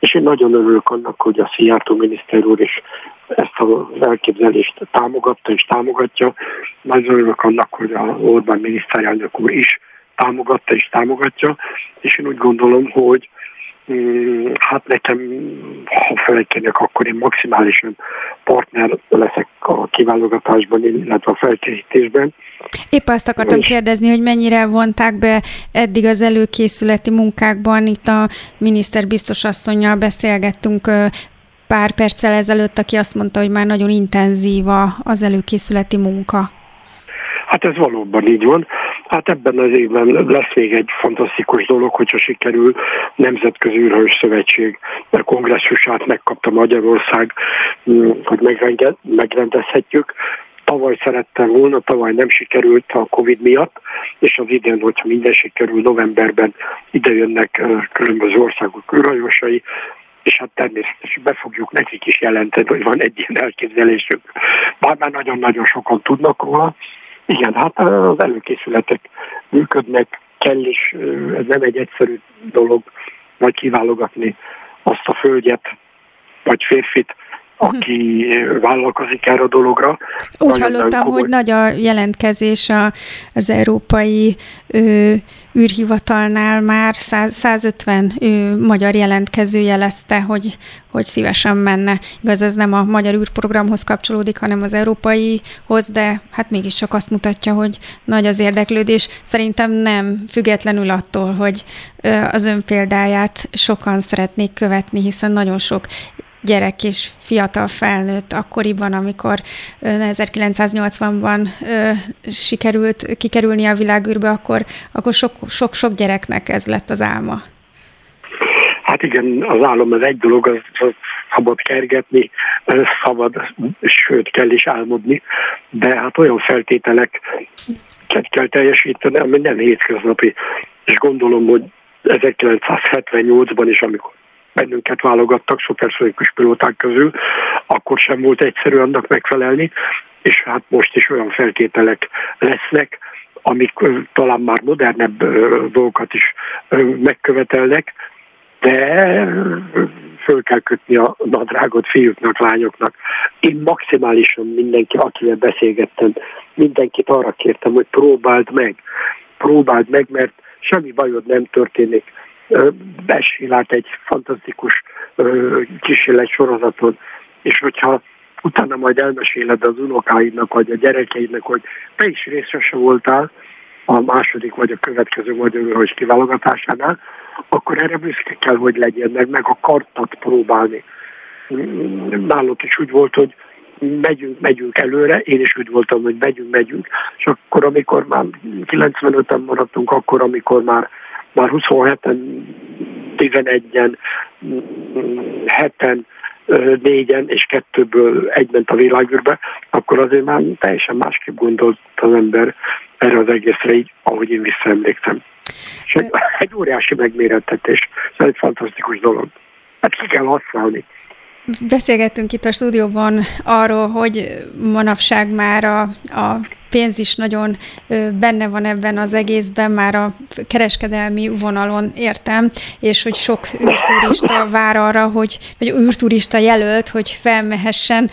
És én nagyon örülök annak, hogy a Szijjártó miniszter úr is ezt az elképzelést támogatta és támogatja. Nagyon örülök annak, hogy a Orbán miniszterelnök úr is támogatta és támogatja, és én úgy gondolom, hogy hát nekem, ha felejtenek, akkor én maximálisan partner leszek a kiválogatásban, illetve a felkészítésben. Épp azt akartam és... kérdezni, hogy mennyire vonták be eddig az előkészületi munkákban. Itt a miniszter biztos asszonynal beszélgettünk pár perccel ezelőtt, aki azt mondta, hogy már nagyon intenzív az előkészületi munka. Hát ez valóban így van. Hát ebben az évben lesz még egy fantasztikus dolog, hogyha sikerül Nemzetközi űrhős Szövetség kongresszusát megkapta Magyarország, mm, hogy megrendezhetjük. Tavaly szerettem volna, tavaly nem sikerült a Covid miatt, és az idén, hogyha minden sikerül, novemberben idejönnek különböző országok űrhajósai, és hát természetesen be fogjuk nekik is jelenteni, hogy van egy ilyen elképzelésük. Bár már nagyon-nagyon sokan tudnak róla, igen, hát az előkészületek működnek, kell is, ez nem egy egyszerű dolog, vagy kiválogatni azt a földjet, vagy férfit, aki vállalkozik erre a dologra. Úgy Nagyon hallottam, komoly... hogy nagy a jelentkezés a, az európai ö, űrhivatalnál már 100, 150 ö, magyar jelentkező jelezte, hogy, hogy szívesen menne. Igaz, ez nem a magyar űrprogramhoz kapcsolódik, hanem az európaihoz, de hát mégiscsak azt mutatja, hogy nagy az érdeklődés. Szerintem nem, függetlenül attól, hogy az ön példáját sokan szeretnék követni, hiszen nagyon sok gyerek és fiatal felnőtt akkoriban, amikor 1980-ban sikerült kikerülni a világűrbe, akkor, akkor sok, sok, sok gyereknek ez lett az álma. Hát igen, az álom az egy dolog, az, az szabad kergetni, szabad, sőt kell is álmodni, de hát olyan feltételek kell teljesíteni, ami nem hétköznapi. És gondolom, hogy 1978-ban is, amikor bennünket válogattak szuperszonikus pilóták közül, akkor sem volt egyszerű annak megfelelni, és hát most is olyan feltételek lesznek, amik talán már modernebb dolgokat is megkövetelnek, de föl kell kötni a nadrágot fiúknak, lányoknak. Én maximálisan mindenki, akivel beszélgettem, mindenkit arra kértem, hogy próbáld meg, próbáld meg, mert semmi bajod nem történik besélált egy fantasztikus kísérlet sorozaton, és hogyha utána majd elmeséled az unokáidnak, vagy a gyerekeidnek, hogy te is részese voltál a második vagy a következő magyar őrhős kiválogatásánál, akkor erre büszke kell, hogy legyen, meg, meg akartad próbálni. Náluk is úgy volt, hogy megyünk, megyünk előre, én is úgy voltam, hogy megyünk, megyünk, és akkor, amikor már 95-en maradtunk, akkor, amikor már, már 27-en, 11-en, 7-en, négyen és kettőből egy ment a világűrbe, akkor azért már teljesen másképp gondolt az ember erre az egészre, így, ahogy én visszaemlékszem. És egy, egy óriási megmérettetés, ez egy fantasztikus dolog. Hát ki kell használni. Beszélgettünk itt a stúdióban arról, hogy manapság már a, a pénz is nagyon benne van ebben az egészben, már a kereskedelmi vonalon értem, és hogy sok űrturista vár arra, hogy, vagy űrturista jelölt, hogy felmehessen.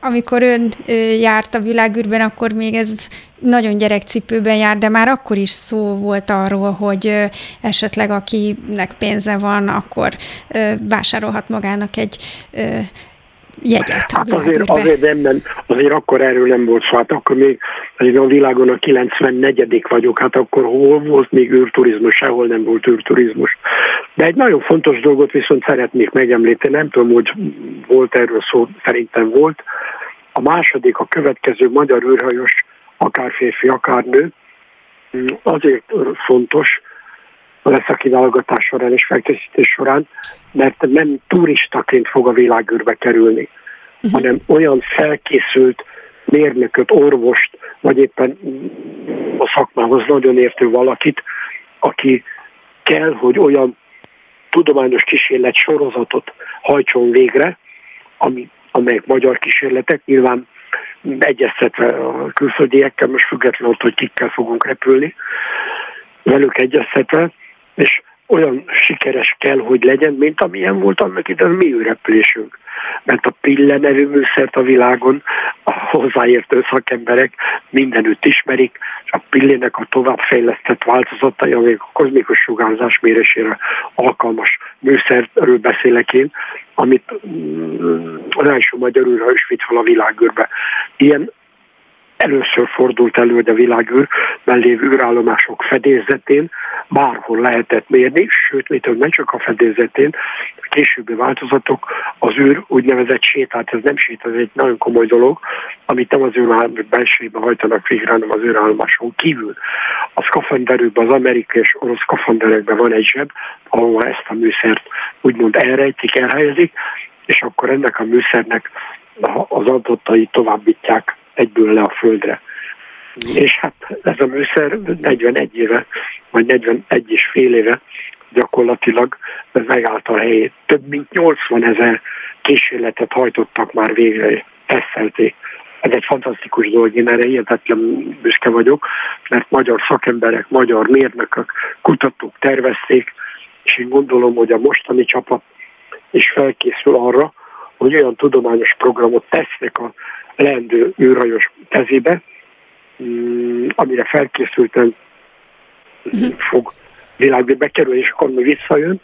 Amikor ön járt a világűrben, akkor még ez nagyon gyerekcipőben jár, de már akkor is szó volt arról, hogy esetleg akinek pénze van, akkor vásárolhat magának egy jegyet hát azért, azért nem, nem, azért akkor erről nem volt szó, hát akkor még azért a világon a 94 vagyok, hát akkor hol volt még űrturizmus, sehol nem volt űrturizmus. De egy nagyon fontos dolgot viszont szeretnék megemlíteni, nem tudom, hogy volt erről szó, szerintem volt. A második, a következő magyar űrhajós, akár férfi, akár nő, azért fontos, a kiválogatás során és felkészítés során, mert nem turistaként fog a világűrbe kerülni, uh-huh. hanem olyan felkészült mérnököt, orvost, vagy éppen a szakmához nagyon értő valakit, aki kell, hogy olyan tudományos kísérlet sorozatot hajtson végre, ami, amelyek magyar kísérletek, nyilván egyeztetve a külföldiekkel, most függetlenül hogy kikkel fogunk repülni, velük egyeztetve, és olyan sikeres kell, hogy legyen, mint amilyen volt annak ide a mi repülésünk. Mert a Pille nevű műszert a világon a hozzáértő szakemberek mindenütt ismerik, és a Pillének a továbbfejlesztett változatai, amelyek a kozmikus sugárzás mérésére alkalmas műszerről beszélek én, amit mm, az első magyar is vitt fel a világűrbe. Ilyen először fordult elő, hogy a világűrben lévő űrállomások fedélzetén bárhol lehetett mérni, sőt, mit nem csak a fedélzetén, a későbbi változatok, az űr úgynevezett sétát, ez nem sét, ez egy nagyon komoly dolog, amit nem az űr belsőjében hajtanak végre, hanem az űrállomáson kívül. A szkafanderőkben, az amerikai és orosz szkafanderekben van egy zseb, ahol ezt a műszert úgymond elrejtik, elhelyezik, és akkor ennek a műszernek az adatai továbbítják egyből le a földre. És hát ez a műszer 41 éve, vagy 41 és fél éve gyakorlatilag ez megállta a helyét. Több mint 80 ezer kísérletet hajtottak már végre, eszelték. Ez egy fantasztikus dolog, én erre hihetetlen büszke vagyok, mert magyar szakemberek, magyar mérnökök, kutatók tervezték, és én gondolom, hogy a mostani csapat is felkészül arra, hogy olyan tudományos programot tesznek a leendő űrhajós kezébe, mm, amire felkészülten uh-huh. fog világba bekerülni, és akkor mi visszajön,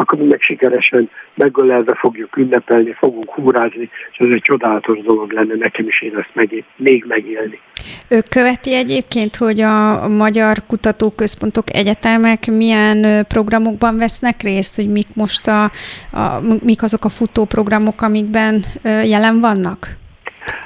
akkor mi meg sikeresen megölelve fogjuk ünnepelni, fogunk húrázni, és ez egy csodálatos dolog lenne nekem is én ezt meg, még megélni. Ő követi egyébként, hogy a magyar kutatóközpontok, egyetemek milyen programokban vesznek részt, hogy mik most a, a mik azok a futóprogramok, amikben jelen vannak?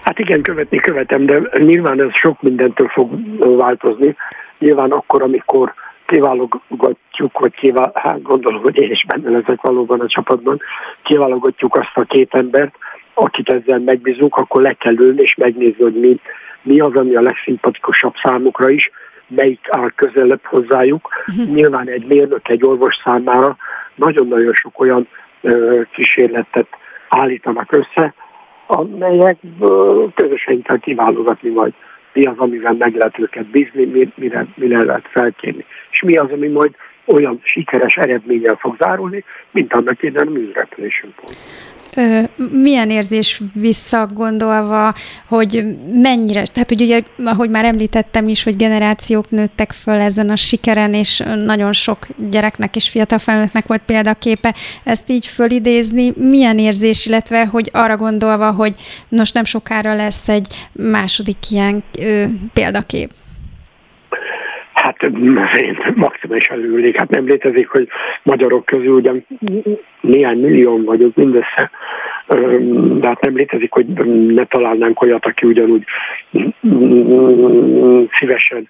Hát igen, követni követem, de nyilván ez sok mindentől fog változni. Nyilván akkor, amikor kiválogatjuk, vagy kivál, hát gondolom, hogy én is benne leszek valóban a csapatban, kiválogatjuk azt a két embert, akit ezzel megbízunk, akkor le kell ülni és megnézni, hogy mi, mi az, ami a legszimpatikusabb számukra is, melyik áll közelebb hozzájuk. Uh-huh. Nyilván egy mérnök, egy orvos számára nagyon-nagyon sok olyan ö, kísérletet állítanak össze, amelyek közösen kell kiválogatni majd mi az, amivel meg lehet őket bízni, mire, mire lehet felkérni, és mi az, ami majd olyan sikeres eredménnyel fog zárulni, mint annak idején a műrepülésünk milyen érzés visszagondolva, hogy mennyire, tehát ugye, ahogy már említettem is, hogy generációk nőttek föl ezen a sikeren, és nagyon sok gyereknek és fiatal felnőttnek volt példaképe, ezt így fölidézni, milyen érzés, illetve hogy arra gondolva, hogy nos nem sokára lesz egy második ilyen ö, példakép. Hát én maximálisan örülnék. Hát nem létezik, hogy magyarok közül ugyan néhány millió vagyok mindössze, de hát nem létezik, hogy ne találnánk olyat, aki ugyanúgy szívesen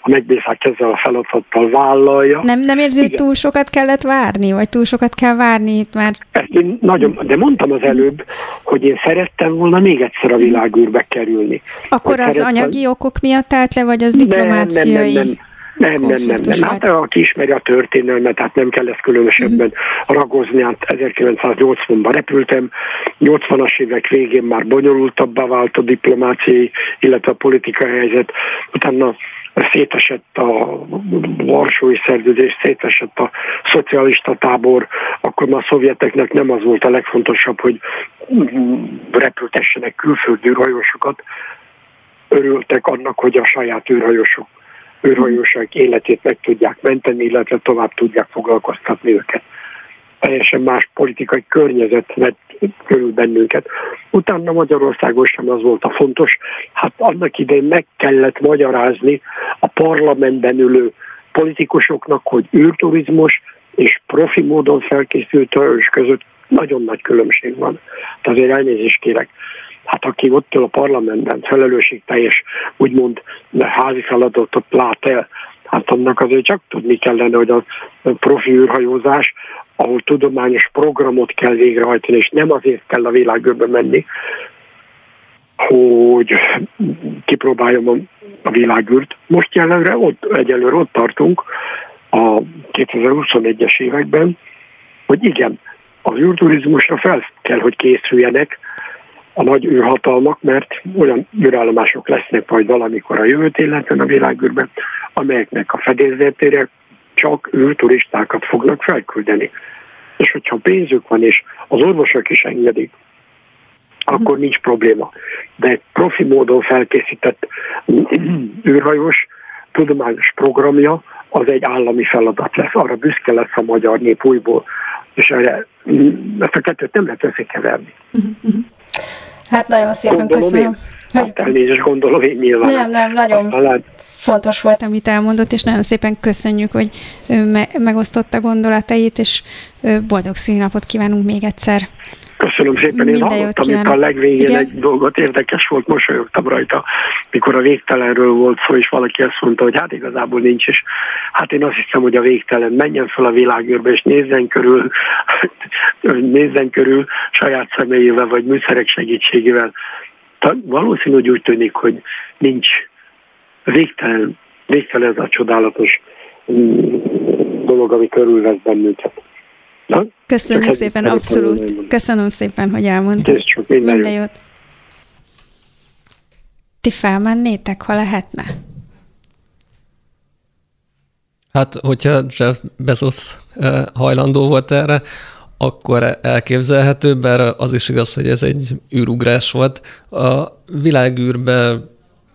a megbízák ezzel a feladattal vállalja. Nem, nem érzi, hogy túl sokat kellett várni, vagy túl sokat kell várni itt már? Ezt én nagyon, de mondtam az előbb, hogy én szerettem volna még egyszer a világűrbe kerülni. Akkor hogy az szerettem... anyagi okok miatt állt le, vagy az diplomáciai? Nem, nem, nem, nem. Nem, nem, nem, nem. Hát aki ismeri a történelmet, hát nem kell ezt különösebben uh-huh. ragozni. Hát 1980-ban repültem, 80-as évek végén már bonyolultabbá vált a diplomáciai, illetve a politikai helyzet. Utána szétesett a Varsói szerződés, szétesett a szocialista tábor, akkor már a szovjeteknek nem az volt a legfontosabb, hogy repültessenek külföldi űrhajósokat, örültek annak, hogy a saját űrhajósok űrhajósok életét meg tudják menteni, illetve tovább tudják foglalkoztatni őket. Teljesen más politikai környezet vett körül bennünket. Utána Magyarországon sem az volt a fontos. Hát annak idején meg kellett magyarázni a parlamentben ülő politikusoknak, hogy űrturizmus és profi módon felkészült hajós között nagyon nagy különbség van. Tehát azért elnézést kérek hát aki ott ül a parlamentben felelősségteljes, úgymond házi feladatot lát el, hát annak azért csak tudni kellene, hogy a profi űrhajózás, ahol tudományos programot kell végrehajtani, és nem azért kell a világőrbe menni, hogy kipróbáljam a, a világűrt. Most jelenre ott, egyelőre ott tartunk a 2021-es években, hogy igen, az űrturizmusra fel kell, hogy készüljenek a nagy űrhatalmak, mert olyan űrállomások lesznek majd valamikor a jövőt illetve a világűrben, amelyeknek a fedélzetére csak űrturistákat fognak felküldeni. És hogyha pénzük van, és az orvosok is engedik, akkor nincs probléma. De egy profi módon felkészített űrhajós tudományos programja az egy állami feladat lesz. Arra büszke lesz a magyar nép újból, és erre ezt a kettőt nem lehet összekeverni. Uh-huh. Hát nagyon szépen gondolom köszönöm. Én. Hát elnézést gondolom én nyilván. Nem, nem, nagyon Aztán fontos volt, amit elmondott, és nagyon szépen köszönjük, hogy me- megosztotta gondolatait, és boldog szülinapot kívánunk még egyszer. Köszönöm szépen, én Minden hallottam itt a legvégén Igen? egy dolgot, érdekes volt, mosolyogtam rajta, mikor a végtelenről volt szó, és valaki azt mondta, hogy hát igazából nincs, és hát én azt hiszem, hogy a végtelen menjen fel a világűrbe, és nézzen körül, <laughs> nézzen körül saját személyével, vagy műszerek segítségével. Valószínű, hogy úgy tűnik, hogy nincs végtelen, végtelen ez a csodálatos mm, dolog, ami körülvesz bennünket. Na? Köszönjük szépen, abszolút. Köszönöm szépen, hogy elmondtad. Ez csak minden, minden jót. Ti felmennétek, ha lehetne? Hát, hogyha Jeff Bezos eh, hajlandó volt erre, akkor elképzelhető, bár az is igaz, hogy ez egy űrugrás volt. A világűrbe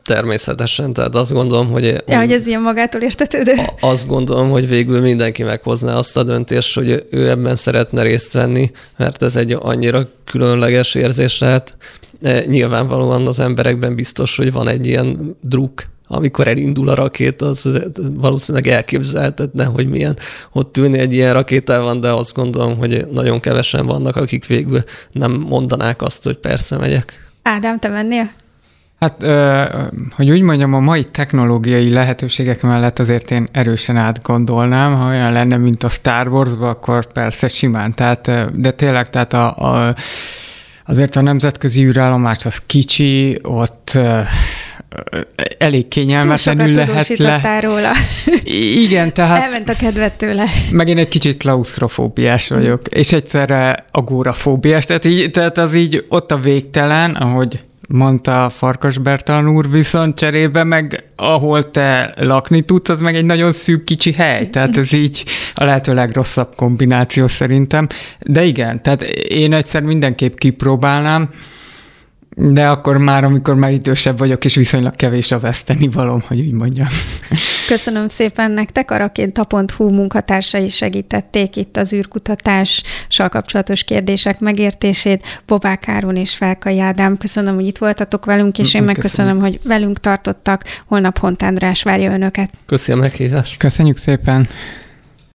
Természetesen, tehát azt gondolom, hogy... Ja, hogy ez ilyen magától értetődő. Azt gondolom, hogy végül mindenki meghozná azt a döntést, hogy ő ebben szeretne részt venni, mert ez egy annyira különleges érzés lehet. E, nyilvánvalóan az emberekben biztos, hogy van egy ilyen druk, amikor elindul a rakét, az valószínűleg elképzelhetetlen, hogy milyen ott ülni egy ilyen rakétával, de azt gondolom, hogy nagyon kevesen vannak, akik végül nem mondanák azt, hogy persze megyek. Ádám, te mennél? Hát, hogy úgy mondjam, a mai technológiai lehetőségek mellett azért én erősen átgondolnám, ha olyan lenne, mint a Star wars akkor persze simán. Tehát, de tényleg, tehát a, a, azért a nemzetközi űrállomás az kicsi, ott elég kényelmetlenül lehet le. róla. Igen, tehát... Elment a kedvet tőle. Meg én egy kicsit klaustrofóbiás vagyok, és egyszerre agórafóbiás, tehát, így, tehát az így ott a végtelen, ahogy mondta Farkas Bertalan úr, viszont cserébe meg ahol te lakni tudsz, az meg egy nagyon szűk kicsi hely, tehát ez így a lehető legrosszabb kombináció szerintem. De igen, tehát én egyszer mindenképp kipróbálnám, de akkor már, amikor már idősebb vagyok, és viszonylag kevés a veszteni valom, hogy úgy mondjam. Köszönöm szépen nektek. A rakéta.hu munkatársai segítették itt az űrkutatással kapcsolatos kérdések megértését. Bobák Áron és Felkai Ádám, köszönöm, hogy itt voltatok velünk, és én megköszönöm, hogy velünk tartottak. Holnap Hont András várja önöket. Köszönöm a meghívást. Köszönjük szépen.